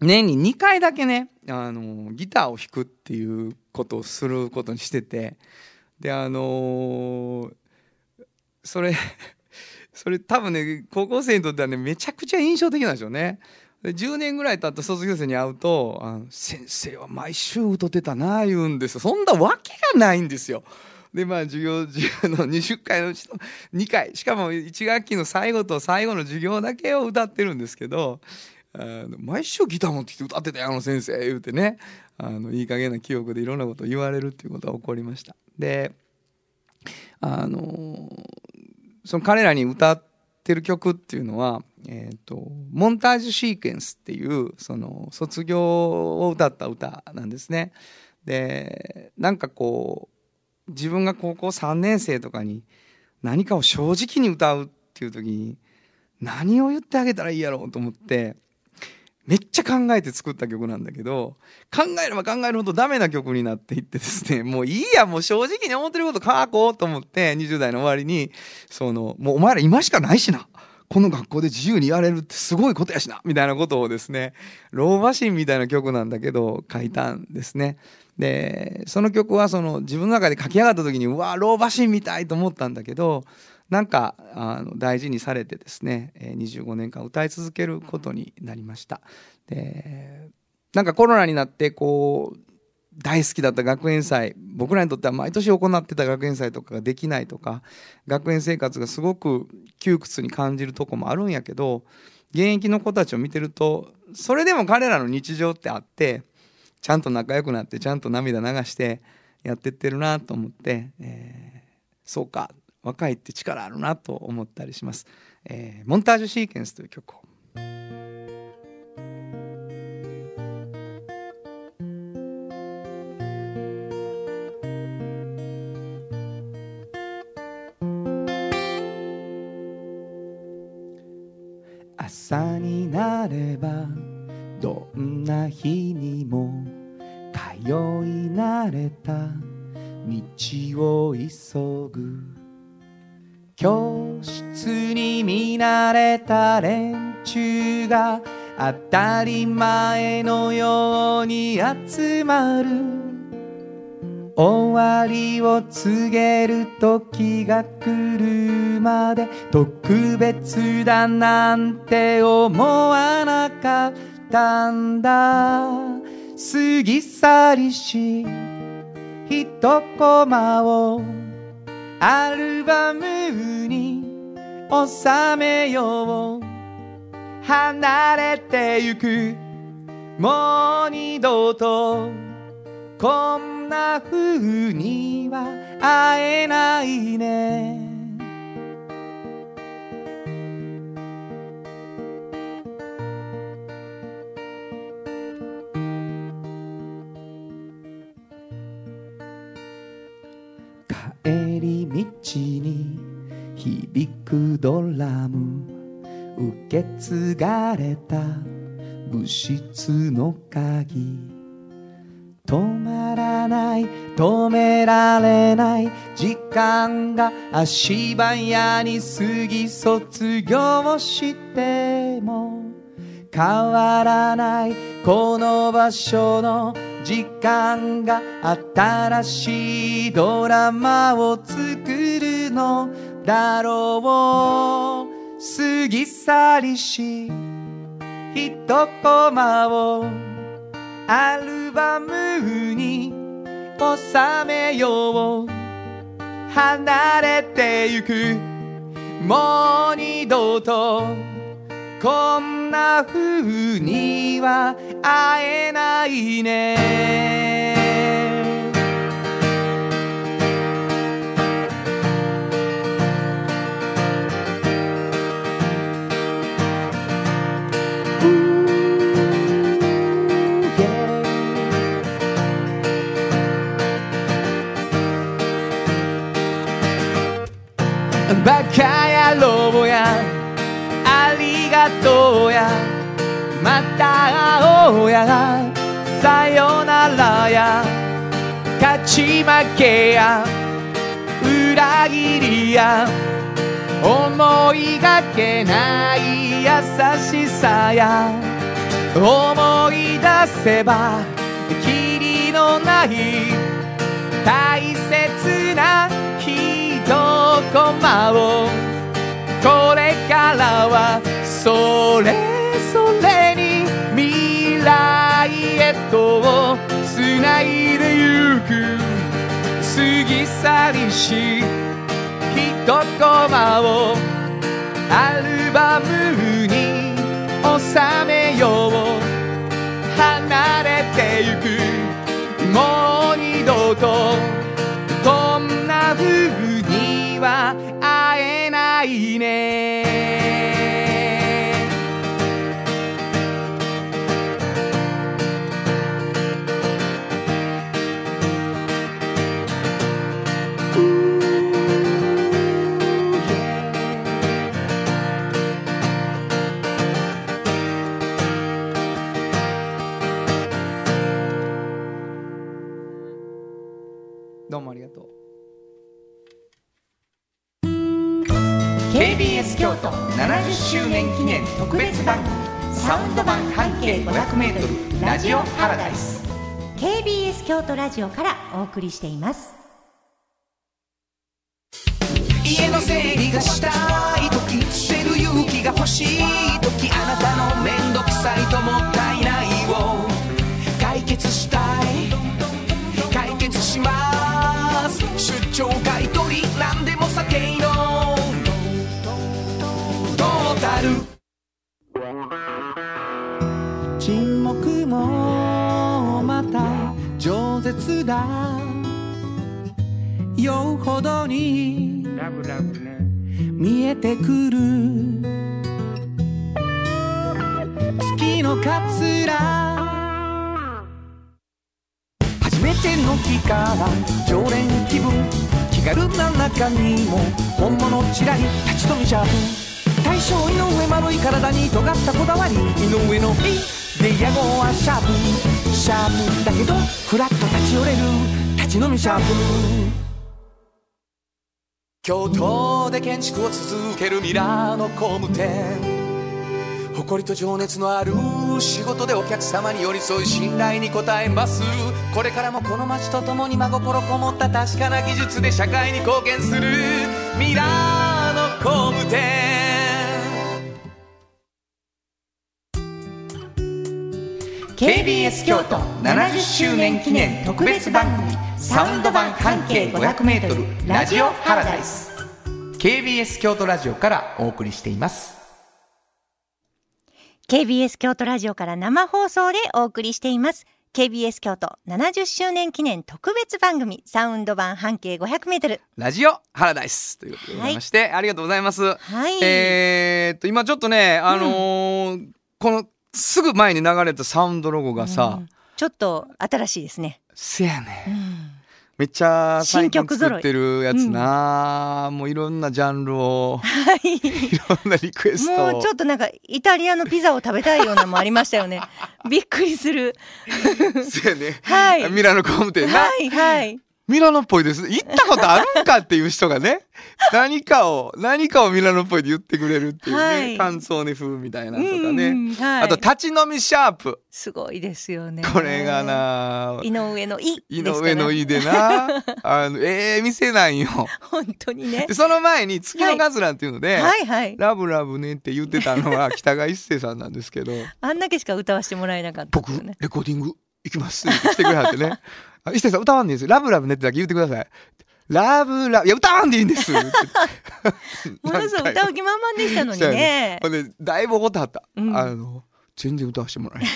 年に2回だけねあのギターを弾くっていうことをすることにしててであのそれそれ多分ね高校生にとってはねめちゃくちゃ印象的なんでしょうね。10年ぐらい経った卒業生に会うと「あの先生は毎週歌ってたな」言うんですそんなわけがないんですよ。でまあ授業 授業の20回のうちの2回しかも1学期の最後と最後の授業だけを歌ってるんですけどあの毎週ギター持ってきて歌ってたよあの先生言うてねあのいい加減な記憶でいろんなことを言われるっていうことが起こりました。であのその彼らに歌ってる曲っていうのは、えー、とモンタージュシーケンスっていうその卒業を歌った歌なんですね。でなんかこう自分が高校3年生とかに何かを正直に歌うっていう時に何を言ってあげたらいいやろうと思ってめっちゃ考えて作った曲なんだけど考えれば考えるほどダメな曲になっていってですね もういいやもう正直に思ってること書こうと思って20代の終わりにそのもうお前ら今しかないしなこの学校で自由にやれるってすごいことやしなみたいなことをですね老婆心みたいな曲なんだけど書いたんですね。でその曲はその自分の中で書き上がった時にうわ老婆心みたいと思ったんだけどなんかあの大事にされてですね25年間歌い続けることになりました。でなんかコロナになってこう大好きだった学園祭僕らにとっては毎年行ってた学園祭とかができないとか学園生活がすごく窮屈に感じるとこもあるんやけど現役の子たちを見てるとそれでも彼らの日常ってあってちゃんと仲良くなってちゃんと涙流してやってってるなと思って、えーそうか若いって力あるなと思ったりします。えーモンタージュシーケンスという曲を当たり前のように集まる。終わりを告げる時が来るまで特別だなんて思わなかったんだ。過ぎ去りし一コマをアルバムに収めよう。離れてゆく。もう二度とこんな風には会えないね。帰り道に響くドラム。受け継がれた物質の鍵。止まらない止められない時間が足早に過ぎ卒業しても変わらないこの場所の時間が新しいドラマを作るのだろう。過ぎ去りし一コマをアルバムに収めよう。離れてゆくもう二度とこんな風には会えないね。バカ野郎や。ありがとうや。また会おうや。さよならや。勝ち負けや。裏切りや。思いがけない優しさや。思い出せばきりのない大切な日。一コマを？これからはそれぞれに未来へとつないでゆく。過ぎ去りし一コマをアルバムに収めよう。離れてゆく。もう二度とこんな風には会えないね。70周年記念特別番組サウンド版半径 500m ラジオパラダイス。KBS 京都ラジオからお送りしています。家の整理がしたい時捨てる勇気が欲しい時あなたの面倒くさいともったいだ。酔うほどに見えてくる。月のかつら。初めての日から常連気分。気軽な中にも本物ちらり立ち止めちゃう大将井上丸い体に尖ったこだわり。井上の「いい」でで屋号はシャープ。シャープだけどフラッと立ち寄れる。立ち飲みシャープ。京都で建築を続けるミラーの工務店。誇りと情熱のある仕事でお客様に寄り添い信頼に応えます。これからもこの街とともに真心こもった確かな技術で社会に貢献するミラーの工務店。KBS 京都70周年記念特別番組サウンド版半径 500m ラジオハラダイス KBS 京都ラジオからお送りしています KBS 京都ラジオから生放送でお送りしています。KBS 京都70周年記念特別番組サウンド版半径500メートル。ラジオハラダイスということでございまして、ありがとうございます。はい。えーっと、今ちょっとね、あのーこの、すぐ前に流れたサウンドロゴがさ、うんちょっと新しいですね。せやねうんん。めっちゃ新曲作ってるやつな、もういろんなジャンルを、はい。いろんなリクエストを。もうちょっとなんかイタリアのピザを食べたいようなのもありましたよね。びっくりする。せやね。はいミラノ工務店な。はいはい。ミラノっぽいです。行ったことあるんかっていう人がね、何かを、何かをミラノっぽいで言ってくれるっていうね、はい感想に風みたいなのとかうんね。うんはいあと、立ち飲みシャープ。すごいですよね。これが。な、井上の井井ですから。上の井でな、あの、ええ店なんよ。本当にねで、。その前に月のガズランっていうので、はいはい。ラブラブねって言ってたのは北川一生さんなんですけど、あんだけしか歌わせてもらえなかったね。レコーディング行きますって来てくれはってね。あ一生さん歌わんでいいんですよ。ラブラブねってだけ言ってください。ラブラブ、いや、歌わんでいいんです ものすごい歌う気満々でしたのに そうやねほ。んで、だいぶ怒ってはった。うんあの、全然歌わせてもらえない。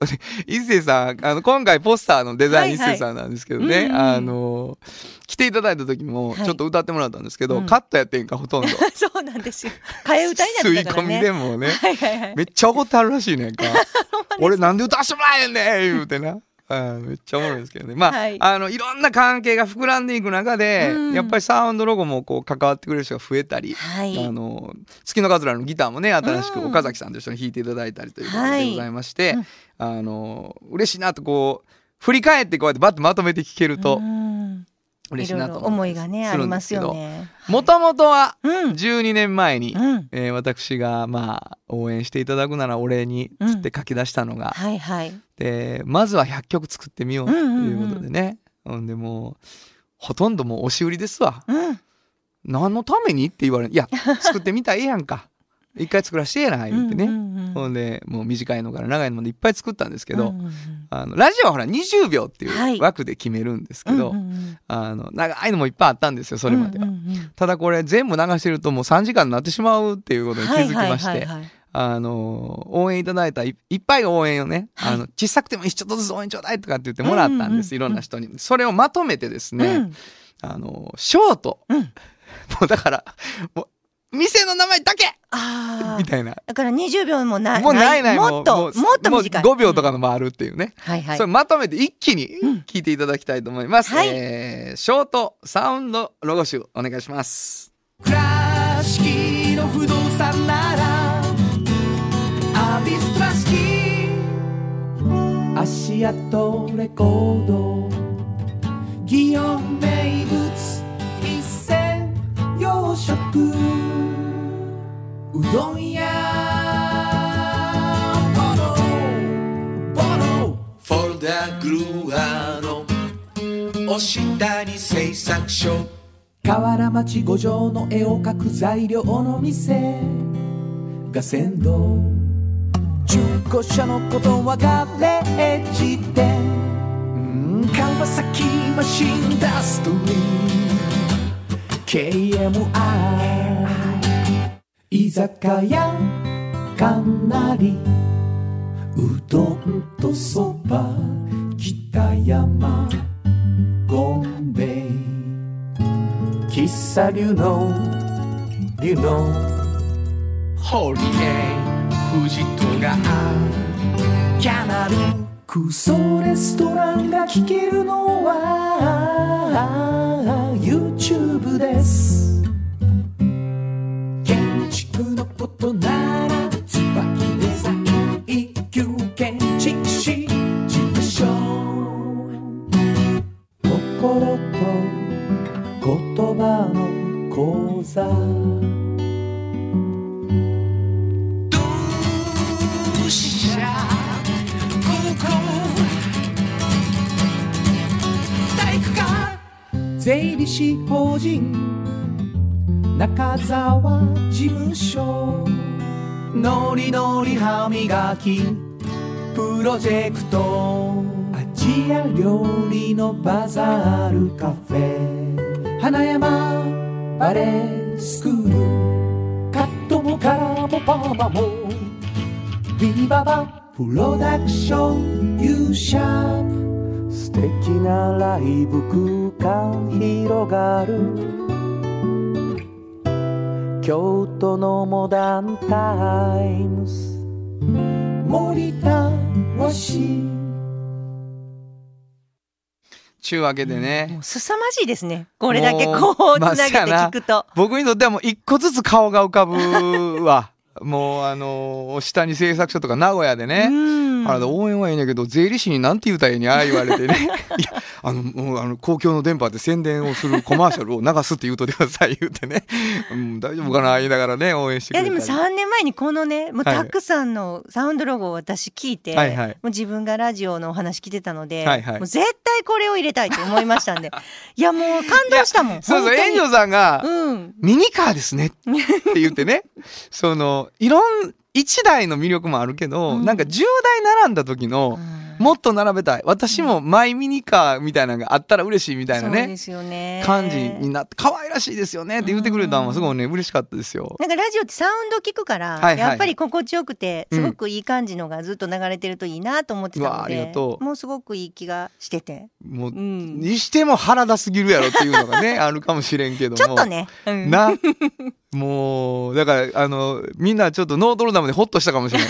ほんで一星さん、あの、今回ポスターのデザイン一はいはい星さんなんですけどね、うんうんあの、来ていただいた時も、はいちょっと歌ってもらったんですけど、うんカットやってんか、ほとんど。そうなんですよ。替え歌になってたからね。吸い込みでもね、はいはいはい。めっちゃ怒ってはるらしいねんか。俺なんで歌わせてもらえんねん言うてな。うんめっちゃおもろいですけどね。まあ、はいあの、いろんな関係が膨らんでいく中で、うんやっぱりサウンドロゴもこう関わってくれる人が増えたり、はいあの、月のカズラのギターもね、新しくうん岡崎さんと一緒に弾いていただいたりということはいでございまして、うんあの、嬉しいなとこう、振り返ってこうやってバッとまとめて聞けるとうん嬉しいないと思思いがね、ありますよね。もともとはうん。12年前に、うん。えー私がまあ応援していただくならお礼につって書き出したのが、はいはい。でまずは100曲作ってみようとうんうんうん。いうことでね、ほんでもうほとんどもう押し売りですわ。うん。何のためにって言われる。いや作ってみたらええやんか。一回作らしてえな言ってね、うんうんうん。ほんでもう短いのから長いのまでいっぱい作ったんですけど、うんうんうん。あのラジオはほら20秒ってはい。いう枠で決めるんですけど、うんうんうん。あの長いのもいっぱいあったんですよそれまでは、うんうんうんただこれ全部流してるともう3時間になってしまうっていうことに気づきまして、あの、応援いただいたいいっぱい応援をね、はいあの、小さくてもいいしちょっとずつ応援ちょうだいとかって言ってもらったんです。うんうんうんいろんな人に。それをまとめてですね、うんあの、ショート。うんもうだから、もう、店の名前だけああ。みたいな。だから20秒もない。もうないないもっと、もっと短い。もう5秒とかのもあるっていうね。はいはいそれ。まとめて一気にうん聞いていただきたいと思います。はいえーショートサウンドロゴ集お願いします。倉敷の不動産ー足跡レコード。祇園名物一銭洋食。うどん屋。ボノボノフォルダグルーアの押谷製作所。河原町五条の絵を描く材料の店。が先導中古車のことはガレージ店うん川崎マシンダストリー KMI 居酒屋かなり。うどんとそば北山ゴンベイ。喫茶流の流のホリデー富士とがキャナル。クソレストランが聞けるのは YouTube です。建築のことなら椿デザイン一級建築士。事務所心と言葉の講座。税理士法人中沢事務所。のりのり歯磨きプロジェクト。アジア料理のバザールカフェ。花山バレースクール。カットもカラーもパーマも。ビババプロダクション U シャープ。素敵なライブ空間広がる京都のモダンタイムス森田和紙ちゅうわけでもねう、凄まじいですね。これだけこう、つまあなげて聞くと。僕にとってはもう一個ずつ顔が浮かぶわ。もうあの下に製作所とか名古屋でね、うんあの応援はいいんやけど税理士になんて言うたらええにゃあ言われてね。いやあのもうあの公共の電波で宣伝をする コマーシャルを流すって言うとってください言うてね、うん、大丈夫かな言いながらね応援していやでくれたりも3年前にこのねもうはい。たくさんのサウンドロゴを私聞いて、はいはい。もう自分がラジオのお話聞いてたので、はいはい。もう絶対これを入れたいと思いましたんで。いやもう感動したもんそうそう本当に。炎上さんが、うん。ミニカーですねって言ってね。そのいろん1台の魅力もあるけど、うん。なんか10台並んだ時の、もっと並べたい。私もマイミニカーみたいなのがあったら嬉しいみたいなね。そうですよね。感じになって可愛らしいですよねって言ってくれたのはすごいね嬉しかったですよ。なんかラジオってサウンド聞くから、はいはい。やっぱり心地よくてうんすごくいい感じのがずっと流れてるといいなと思ってたうわありので、がとう。もうすごくいい気がしてて、もう、うん、にしても腹立すぎるやろっていうのがねあるかもしれんけども。ちょっとね、うん。な。もうだからあのみんなちょっとノートルダムでホッとしたかもしれない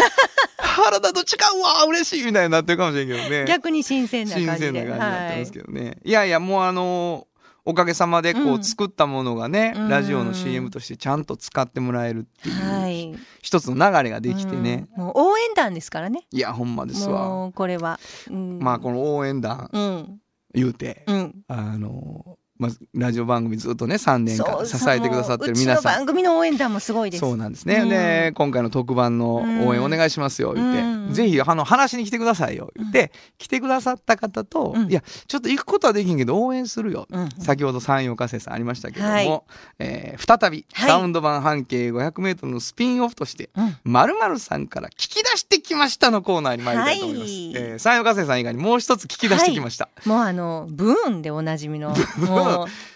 腹立と違うわ嬉しいみたいになってるかもしれんけどね。逆に新鮮な新感じで。鮮な感じになってますけど、どね、い、やいやもうあのおかげさまでこう、うん。作ったものがね、うん。ラジオの CM としてちゃんと使ってもらえるっていう、はい、一つの流れができてね、うん。もう応援団ですからね。いやほんまですわ。もうこれは、うん、まあこの応援団うん。言うて、うん。あのまあ、ラジオ番組ずっとね3年間支えてくださってる皆さん。番組の応援団もすごいです。そうなんですね、うん。で今回の特番の応援お願いしますよ言って、うん。ぜひあの話しに来てくださいよ言って、来てくださった方と、うん。いやちょっと行くことはできんけど応援するよ、うん。先ほど山陽火星さんありましたけども、はい。えー再びはい。サウンド版半径 500m のスピンオフとしてうん「まるさんから聞き出してきました」のコーナーに参りたいと思います。はい。えー山陽火星さん以外にもう一つ聞き出してきました。もうあのブーンでおなじみの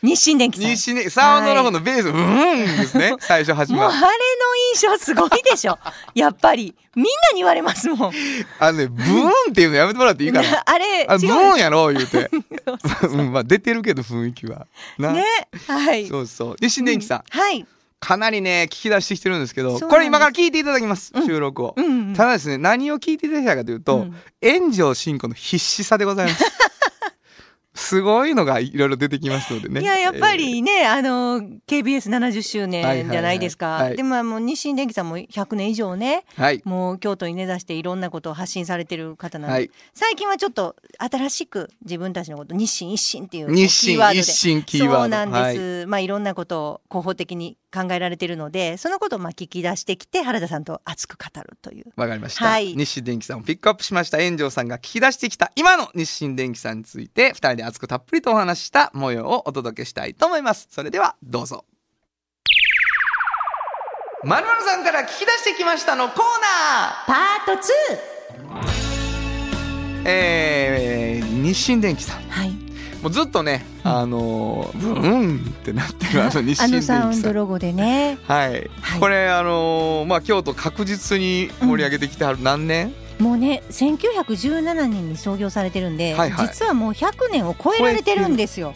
日清電機さん。西ね、サウンドロゴのベース、うーんですね、最初始まる。もうあれの印象すごいでしょ。やっぱり。みんなに言われますもん。あのね、ブーンっていうのやめてもらっていいかな。あれあ、ブーンやろ言うて。うん、まあ出てるけど雰囲気は。な。ねはい。そうそう。で、新電機さん、はい。かなりね、聞き出してきてるんですけど、これ今から聞いていただきます、収録を。ただですね、何を聞いていただきたいかというと、うん。炎上進行の必死さでございます。すごいのがいろいろ出てきますのでね。いややっぱりね、あの KBS70 周年じゃないですか、はいはいはいはい。でまあもう日清電機さんも100年以上ねえーはい。もう京都に根ざしていろんなことを発信されてる方なんで、はい。最近はちょっと新しく自分たちのこと日清一新っていう日清キーワード。で一新キーワード。そうなんです、まあいろんなことを広報的に考えられてるのでそのことをまあ聞き出してきて原田さんと熱く語るという。わかりました、はい。日清電機さんをピックアップしました。炎上さんが聞き出してきた今の日清電機さんについて2人で熱くたっぷりとお話しした模様をお届けしたいと思います。それではどうぞ。まるまるさんから聞き出してきましたのコーナパートー。えー、日清電機さん。2はいもうずっとね、あのーブーンってなってるあの 日あの清電機さん。サウンドロゴでね。はい、はい。これあのーまあ京都確実に盛り上げてきてはる、何年？もうね1917年に創業されてるんで、はいはい。実はもう100年を超えられてるんですよ。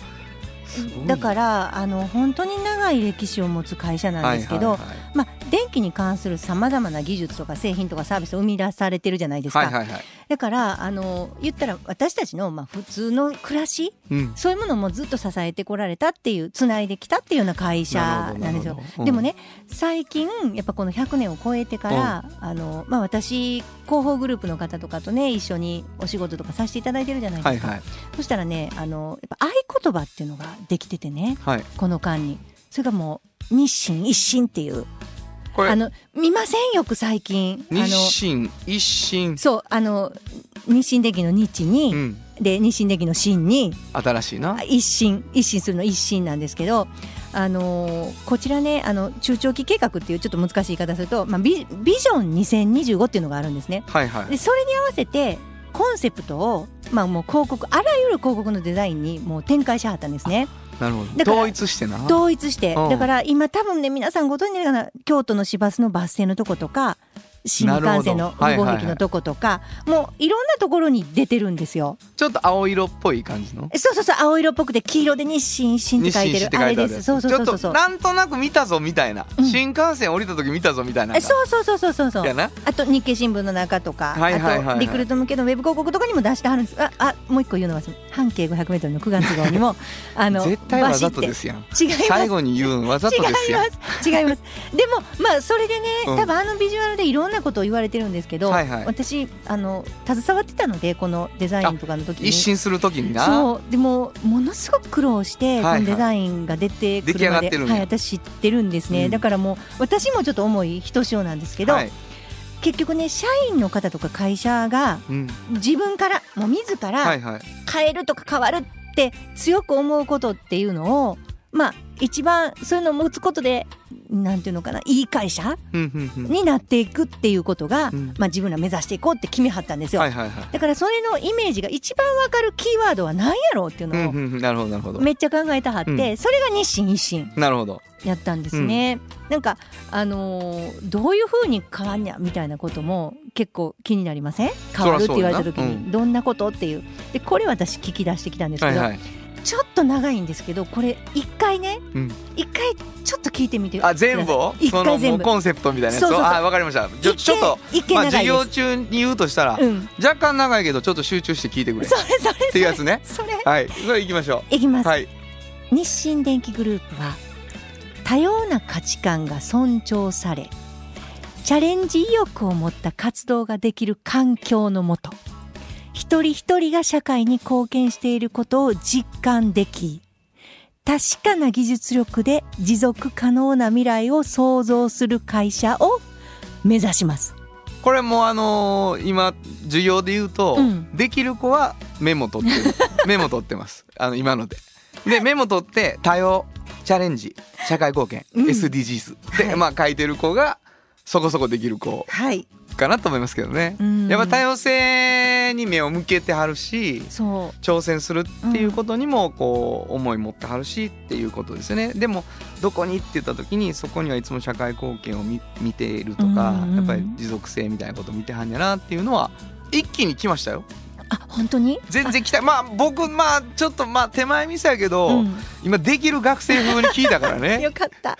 だからあの本当に長い歴史を持つ会社なんですけど、はいはいはい。まあ、電気に関するさまざまな技術とか製品とかサービスを生み出されてるじゃないですか、はいはいはい。だからあの言ったら私たちの、まあ、普通の暮らしうん。そういうものもずっと支えてこられたっていうつないできたっていうような会社なんですよ。うん。でもね最近やっぱこの100年を超えてから、あのまあ、私広報グループの方とかとね一緒にお仕事とかさせていただいてるじゃないですか、はいはい。そしたらねあのやっぱ合言葉っていうのができててねはい。この間に。それがもう日清一新っていうこれ。あの見ませんよく最近。日清一新。そうあの日清電機の日に、うん。で日清電機の新に新しいな。一新一新するの一新なんですけど、あのーこちらねあの中長期計画っていうちょっと難しい言い方すると、まあ、ビビジョン2025っていうのがあるんですね。はいはい。でそれに合わせてコンセプトを、まあ、もう広告あらゆる広告のデザインにもう展開しはったんですね。なるほど。統一してな。統一して。うん。だから今多分ね皆さんご存知かな京都の市バスのバス停のとことか新幹線のなるほど。はいはいはい。号壁のとことか、もういろんなところに出てるんですよ。ちょっと青色っぽい感じの？そうそうそう青色っぽくて黄色で日清新って書いてるあれです。そうそうそうそうそう。ちょっと。なんとなく見たぞみたいな、うん。新幹線降りた時見たぞみたいな。えそうそうそうそうそうそうあと日経新聞の中とか、はいはいはいはい。あとリクルート向けのウェブ広告とかにも出してはるんです。ああもう一個言うのは半径 500m の9月号にも あの絶対わざとですやん。違います。最後に言うのわざとですやん。違います。違います。でもまあそれでね、うん。多分あのビジュアルでいろんなことを言われてるんですけど、はいはい。私あの携わってたのでこのデザインとかの時に。一新する時にな。そう。でもものすごく苦労して、はいはい。このデザインが出てくるまで。はい、私知ってるんですね、うん。だからもう私もちょっと思いひとしおなんですけど、はい。結局ね社員の方とか会社がうん。自分からもう自はら変えるとか変わるって強く思うことっていうのをまあ一番そういうのを持つことでなんていうのかないい会社うんうんうん。になっていくっていうことが、うん。まあ、自分ら目指していこうって決めはったんですよ、はいはいはいだからそれのイメージが一番わかるキーワードは何やろうっていううんのをうんうんなるほどなるほど。めっちゃ考えたはって、うん。それが日清一新なるほどやったんですね、なんかあのーどういう風に変わんにゃみたいなことも結構気になりません？変わるって言われた時に。どんなこと？っていう。でこれ私聞き出してきたんですけど、はいはいちょっと長いんですけどこれ一回ねうん。一回ちょっと聞いてみてあ全部を？一そのも回全部。うコンセプトみたいなやつを？そうそうそう。あわかりました。ちょちょっとまあ授業中に言うとしたらうん。若干長いけどちょっと集中して聞いてくれ。っそれそれ。ていうやつね。それ。はい。それ行きましょいきます、うはい。日清電機グループは多様な価値観が尊重されチャレンジ意欲を持った活動ができる環境のもと一人一人が社会に貢献していることを実感でき確かな技術力で持続可能な未来を創造する会社を目指します。これもうあのー今授業で言うと、うん。できる子はメモ取ってる。メモ取ってます。あの今ので。でメモ取って多様チャレンジ社会貢献、うん。SDGs で、はい。まあ書いてる子がそこそこできる子。はい。かなと思いますけどね、うん。やっぱ多様性に目を向けてはるし。挑戦するっていうことにもこう思い持ってはるしっていうことですよね。でもどこにって言った時にそこにはいつも社会貢献を見見ているとか、うんうん。やっぱり持続性みたいなことを見てはんやなっていうのは一気に来ましたよあ、本当に？全然来た。まあ僕まあちょっとまあ手前ミスやけど、うん。今できる学生風に聞いたからね。よかった。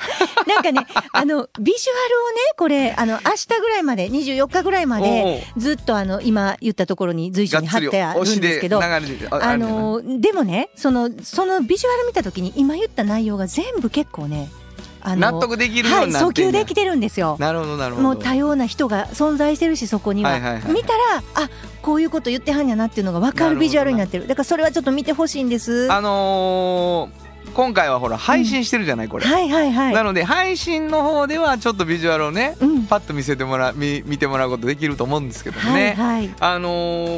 なんかね、あのビジュアルをね、これあの明日ぐらいまで、24日ぐらいまでずっとあの今言ったところに随所に貼ってあるんですけど。あのでもねそのそのビジュアル見た時に今言った内容が全部結構ねあの納得できるようになってんね求できてるんですよ。なるほどなるほど。もう多様な人が存在してるしそこには,、はいはいはい。見たらあこういうこと言ってはんやなっていうのが分かるビジュアルになってる。だからそれはちょっと見てほしいんです。あのー今回はほら配信してるじゃないこれ、はいはいはい。なので配信の方ではちょっとビジュアルをね、うん。パッと見せてもらう見見てもらうことできると思うんですけどもはいね、はい。あの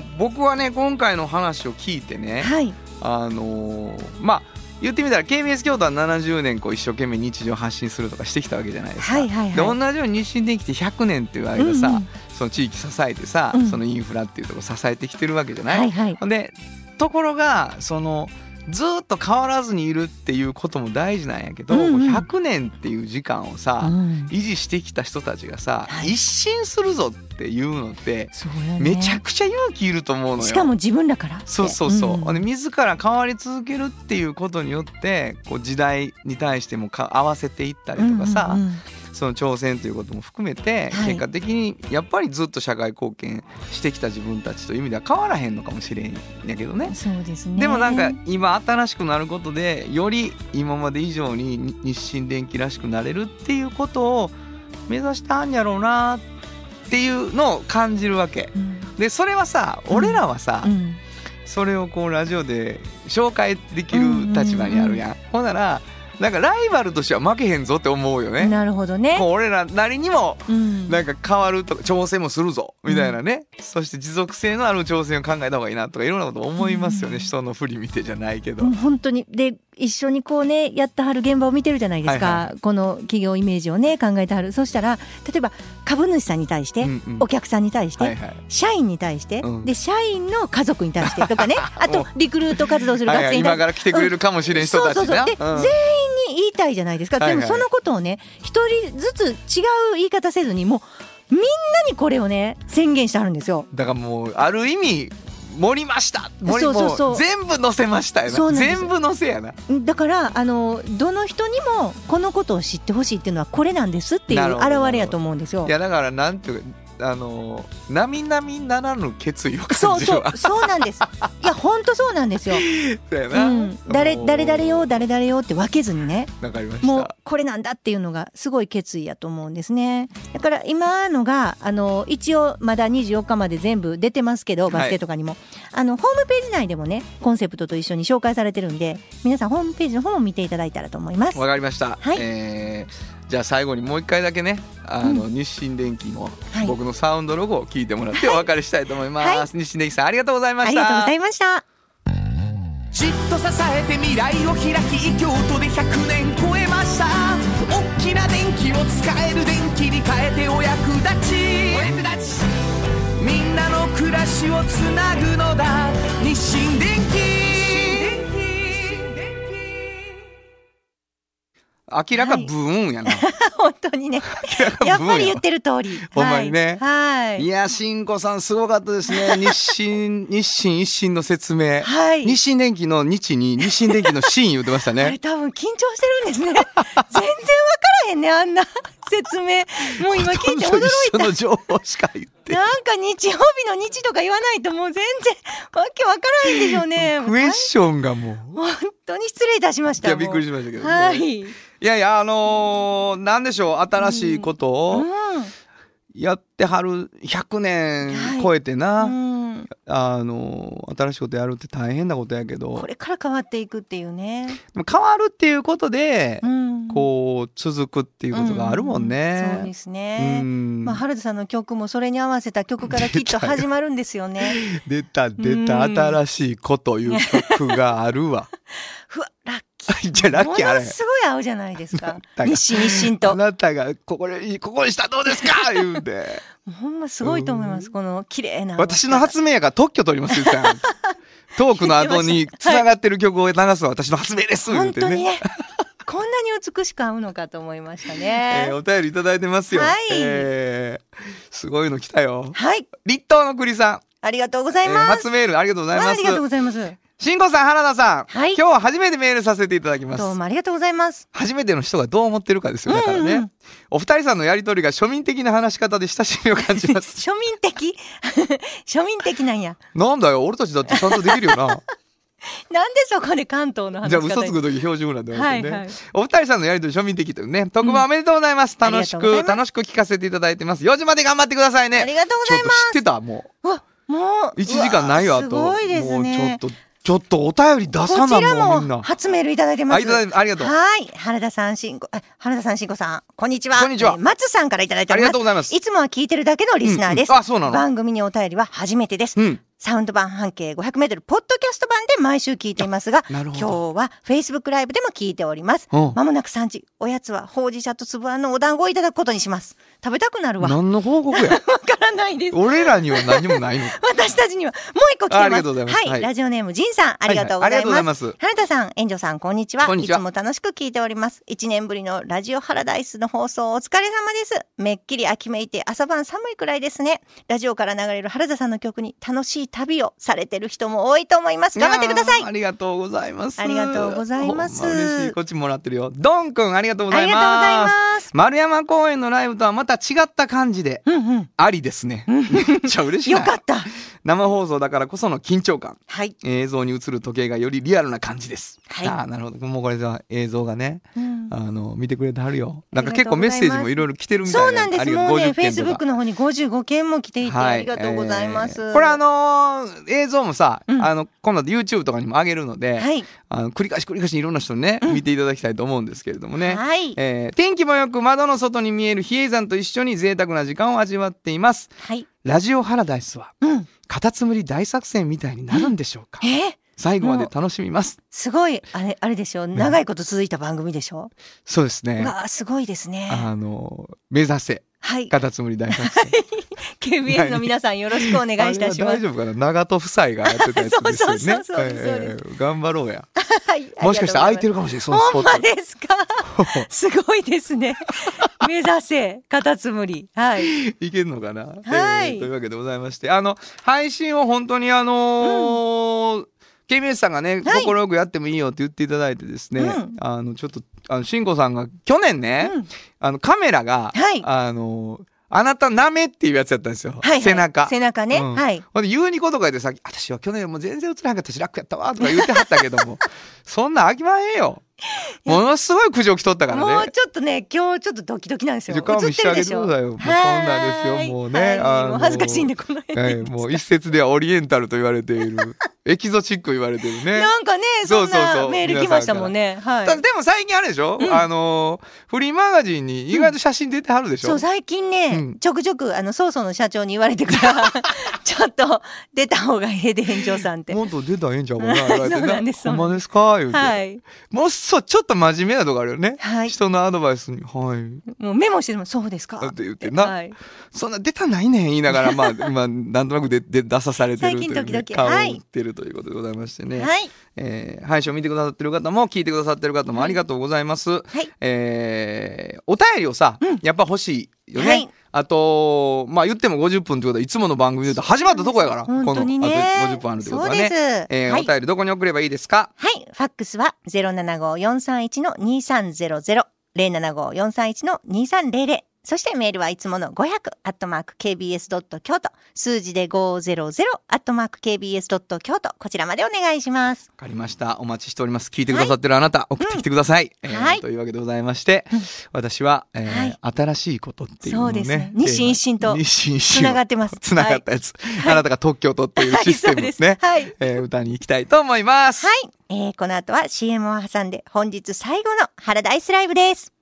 ー僕はね今回の話を聞いてね、はい。あのーまあ言ってみたら KBS 京都は70年こう一生懸命日常発信するとかしてきたわけじゃないですか。はいはいはい。で同じように日清電機って100年っていう間さ、うん。うんその地域支えてさ、うん。そのインフラっていうところ支えてきてるわけじゃない、はいはい。でところがそのずーっと変わらずにいるっていうことも大事なんやけど、うんうん。100年っていう時間をさ、うん。維持してきた人たちがさ、はい。一新するぞっていうのってね。めちゃくちゃ勇気いると思うのよ。しかも自分らから。そうそうそう、んほん。で自ら変わり続けるっていうことによってこう時代に対してもか合わせていったりとかさ、うんうんうんその挑戦ということも含めて、はい結果的にやっぱりずっと社会貢献してきた自分たちという意味では変わらへんのかもしれんやけどね。そうですねでもなんか今新しくなることでより今まで以上にに日清電機らしくなれるっていうことを目指したんやろうなっていうのを感じるわけ。うんでそれはさうん俺らはさ、うんそれをこうラジオで紹介できる立場にあるやん。ほんならなんかライバルとしては負けへんぞって思うよね。なるほどね。もう俺らなりにもうん。なんか変わるとか挑戦もするぞ。みたいなね、そして持続性のある挑戦を考えた方がいいなとかいろんなこと思いますよね、うん。人の振り見てじゃないけど、本当に。で一緒にこうねやってはる現場を見てるじゃないですか、はいはい。この企業イメージをね考えてはる。そしたら例えば株主さんに対して、うんうん。お客さんに対して、はいはい。社員に対して、うん。で社員の家族に対してとかね あとおリクルート活動するはいはい学生に対して、今から来てくれるかもしれん人たちなそうそうそう。で、うん。全員に言いたいじゃないですか、はいはい。でもそのことをね一人ずつ違う言い方せずにもうみんなにこれをね宣言してあるんですよ。だからもうある意味盛りました。盛りそうそう。全部載せました全部載せやな。だからあのどの人にもこのことを知ってほしいっていうのはこれなんですっていう表れやと思うんですよ。い。やだからなんていうかあの並々ならぬ決意をそうそ感じるわ。うそうなんです。いや本当そうなんですよ。そうやな、うん、誰もう誰誰よ誰誰よって分けずにね。わかりましたもうこれなんだっていうのがすごい決意やと思うんですね。だから今のがあの一応まだ24日まで全部出てますけどバスケとかにも、あのホームページ内でもねコンセプトと一緒に紹介されてるんで皆さんホームページの方も見ていただいたらと思います。わかりました、はい。えーじゃあ最後にもう一回だけねあの、日清電機のはい。僕のサウンドロゴを聞いてもらってお別れしたいと思います、日清電機さんありがとうございまあした。りがとうございました。じっと支えて未来を開き京都で100年超えました。大きな電気を使える電気に変えてお役立ち。お役立ち。みんなの暮らしをつなぐのだ。日清電 明らかブーンやな、本当にね。やっぱり言ってる通り。ほんまにね。はい、はい。いやしんこさんすごかったですね。日清日清一新の説明、はい。日清電機の日に日清電機の新言ってましたあれね多分緊張してるんですね。全然わからへんねあんな説明もう今聞いて驚いたの情報しか言ってなんか日曜日の日とか言わないともう全然わけわからへんでしょうね。クエスチョンがもう本当に失礼いたしました。いやびっくりしまましたけどね、はい。いやいやあのーなんでしょう新しいことをやってはる100年超えてな、うん。うん。あのー新しいことやるって大変なことやけどこれから変わっていくっていうね。変わるっていうことで、うん。こう続くっていうことがあるもんね。そうですね。うんまあ原田さんの曲もそれに合わせた曲からきっと始まるんですよね。出た出たうん新しいこという曲があるわ。ふわ。じゃあラッキーあれすごい合うじゃないですか。が日清日清あと。なたがここでここにしたらどうですか？言うてほんますごいと思います。この綺麗な。私の発明やから特許取りますよトークの後に つながってる曲を流す私の発明です言うてね。本当にね。こんなに美しく合うのかと思いましたえね。ーお便りいただいてますよ。はいえーすごいの来たよ。はい。立東の栗さん、ありがとうござえーいます。初メールありがとうございますああり。がとうございます。しんこさん、原田さん、はい今日は初めてメールさせていただきます。どうもありがとうございます。初めての人がどう思ってるかですよ。だからね。うんうんお二人さんのやりとりが庶民的な話し方で親しみを感じます。庶民的？庶民的なんや。なんだよ、俺たちだってちゃんとできるよな。なんでそこで関東の話じゃあ嘘つく時標準語なんだよね、はいはいお二人さんのやりとり庶民的というね。特番おめでとうございます。うん楽しく楽しく聞かせていただいてます。4時まで頑張ってくださいね。ありがとうございますちょっと知ってたもうわ、もう。う。1時間ないよ、あうわと。すごいですね。もうちょっと、ちょっとお便り出さこちらなも初メールいただいてます。ありがとうはい。原田さん、しんこ、あ原田さん、しんこさん、こんにちは。こんにちはえー松さんからいただいて。ありがとうございますいつもは聞いてるだけのリスナーです。あそうなの番組にお便りは初めてです。うん。サウンド版半径500メートル、ポッドキャスト版で毎週聞いていますが、今日は Facebook ライブでも聞いております。うんまもなく3時、おやつはほうじ茶とつぶあんのお団子をいただくことにします。食べたくなるわ。わ何の報告や からないです。俺らには何もないの。私たちにはもう一個来てます。あありがとうございますはい、はいラジオネームジンさん、ありがとうございます。原田さん、園長さん、こんにちは。いつも楽しく聞いております。一年ぶりのラジオハラダイスの放送お疲れ様です。めっきり秋めいて朝晩寒いくらいですね。ラジオから流れる原田さんの曲に楽しい旅をされてる人も多いと思います。頑張ってくださいやーあ。りがとうございます。ありがとうございます嬉しい。こっちもらってるよ。ドンくん、ありがとうございありがとうございます。ます。丸山公園のライブとはまた違った感じで、うんうん。ありですね。めっちゃ嬉しいな。よかった。生放送だからこその緊張感。はい。映像に映る時計がよりリアルな感じです。はいああ、なるほど。もうこれじゃ映像がね。うんあの見てくれてはるよなんか結構メッセージもいろいろ来てるみたいそうなんです。もうね、50フェイ件とかスブックの方に55件も来ていて、ありがとうございます。えーこれあのー映像もさ、うんあの今度 YouTube とかにも上げるので、はい。あの繰り返し繰り返しいろんな人にね、見ていただきたいと思うんですけれどもね、はい。えー天気もよく窓の外に見える比叡山と一緒に贅沢な時間を味わっています。はい。ラジオハラダイスはうん。カタツムリ大作戦みたいになるんでしょうか、え？ー最後まで楽しみます。すごい、あれ、あれでしょ長いこと続いた番組でしょそうですね。うわあ、すごいですね。あの目指せ。はい。カタツムリ大作戦 KBS の皆さんよろしくお願いいたします。大丈夫かな？長門夫妻がやってたやつですよねそうそうそうそうですえー頑張ろうやはい。もしかしたら空いてる。るかもしれないそのスポットほんまですかすごいですね。目指せ、カタツムリ。はい。いけるのかな、はいえーというわけでございまして、あの、配信を本当にあのー KBS さんがね、はい心よくやってもいいよって言っていただいてですね、うんあの、ちょっと、あの、慎吾さんが、去年ね、うんあの、カメラが、はいあのーあなたなめっていうやつやったんですよ。はいはい背中。背中ね。うんはい。ほんで、言うにことかでさ、私は去年も全然映らなかったし、楽やったわ、とか言ってはったけども、そんなんあきまへんよ。ものすごい苦情来とったからね。もうちょっとね、今日ちょっとドキドキなんですよ。時間見してあげてくださいよ。もうこんなんですよ、もうね。あのもう恥ずかしいんで、この辺はい、もう一説ではオリエンタルと言われている、エキゾチック言われているね。なんかね、そんそうそうそうなメール来ましたもんね。はい。でも最近あれでしょ、あのー、フリーマガジンに意外と写真出てはるでしょ、そう、最近ね、うんちょくちょく、あの、ソーソーの社長に言われてから、ちょっと出た方がええで、園長さんって。もっと出たらええんちゃうかな言われてそうなんですほんまですか言うて。はい。もうそう、ちょっと真面目なとこあるよね。はい人のアドバイスに、はい。もうメモしてるもんそうですか？って言ってなはい。そんな出たないねん言いながら、まあ、今、なんとなくでで出さされてるという、ね、最近時々はい売ってるということでございましてね。はい。えー配信を見てくださってる方も聞いてくださってる方もありがとうございます。はい。えーお便りをさ、やっぱ欲しいよね。はいあと、まあ言っても50分ってことはいつもの番組で言うと始まったとこやから、本当にねこのあと50分あるってことはね。そうですえーはいお便りどこに送ればいいですか？はい。ファックスは075-431-2300。075-431-2300。そしてメールはいつもの500、アットマーク KBS ドット京都、数字で500、アットマーク KBS ドット京都、こちらまでお願いします。わかりました。お待ちしております。聞いてくださってるあなた、送ってきてください。えーはいというわけでございまして、私は、えーはい新しいことっていうのをね。そうですね日清一新と日清一新つながってますつながったやつ。あなたが特許を取っているシステムですはいえー歌に行きたいと思います。はい。えー、この後は CM を挟んで本日最後のハラダイスライブです。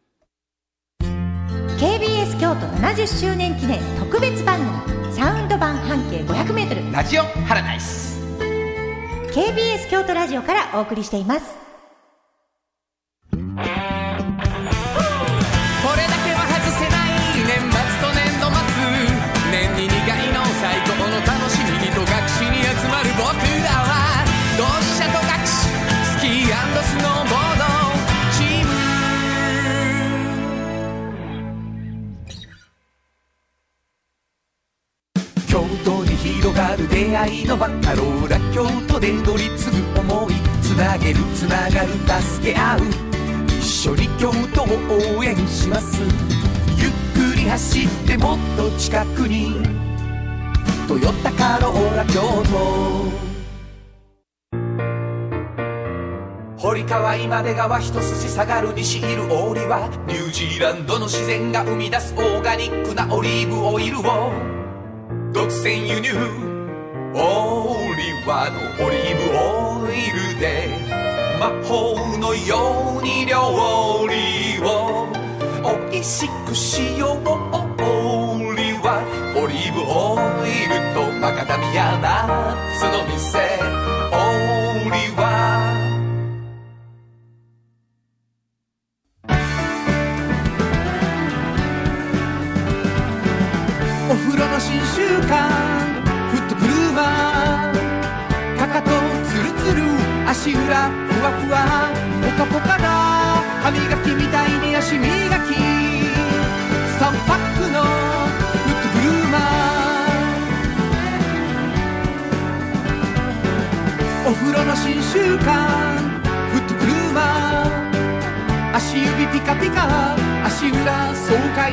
KBS 京都70周年記念特別番組サウンド版半径500メートルラジオハラダイス KBS 京都ラジオからお送りしています。堀川今出川一筋下がる西入るオーリはニュージーランドの自然が生み出すオーガニックなオリーブオイルを独占輸入オーリーワのオリーブオイルで魔法のように料理をおいしくしようオーリーワ。オリーブオイルとマカダミアナッツの店。新習慣フットグルーマーかかとツルツル足裏ふわふわポカポカだ歯磨きみたいに足磨き3パックのフットグルーマーお風呂の新習慣フットグルーマー足指ピカピカ足裏爽快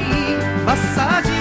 マッサージ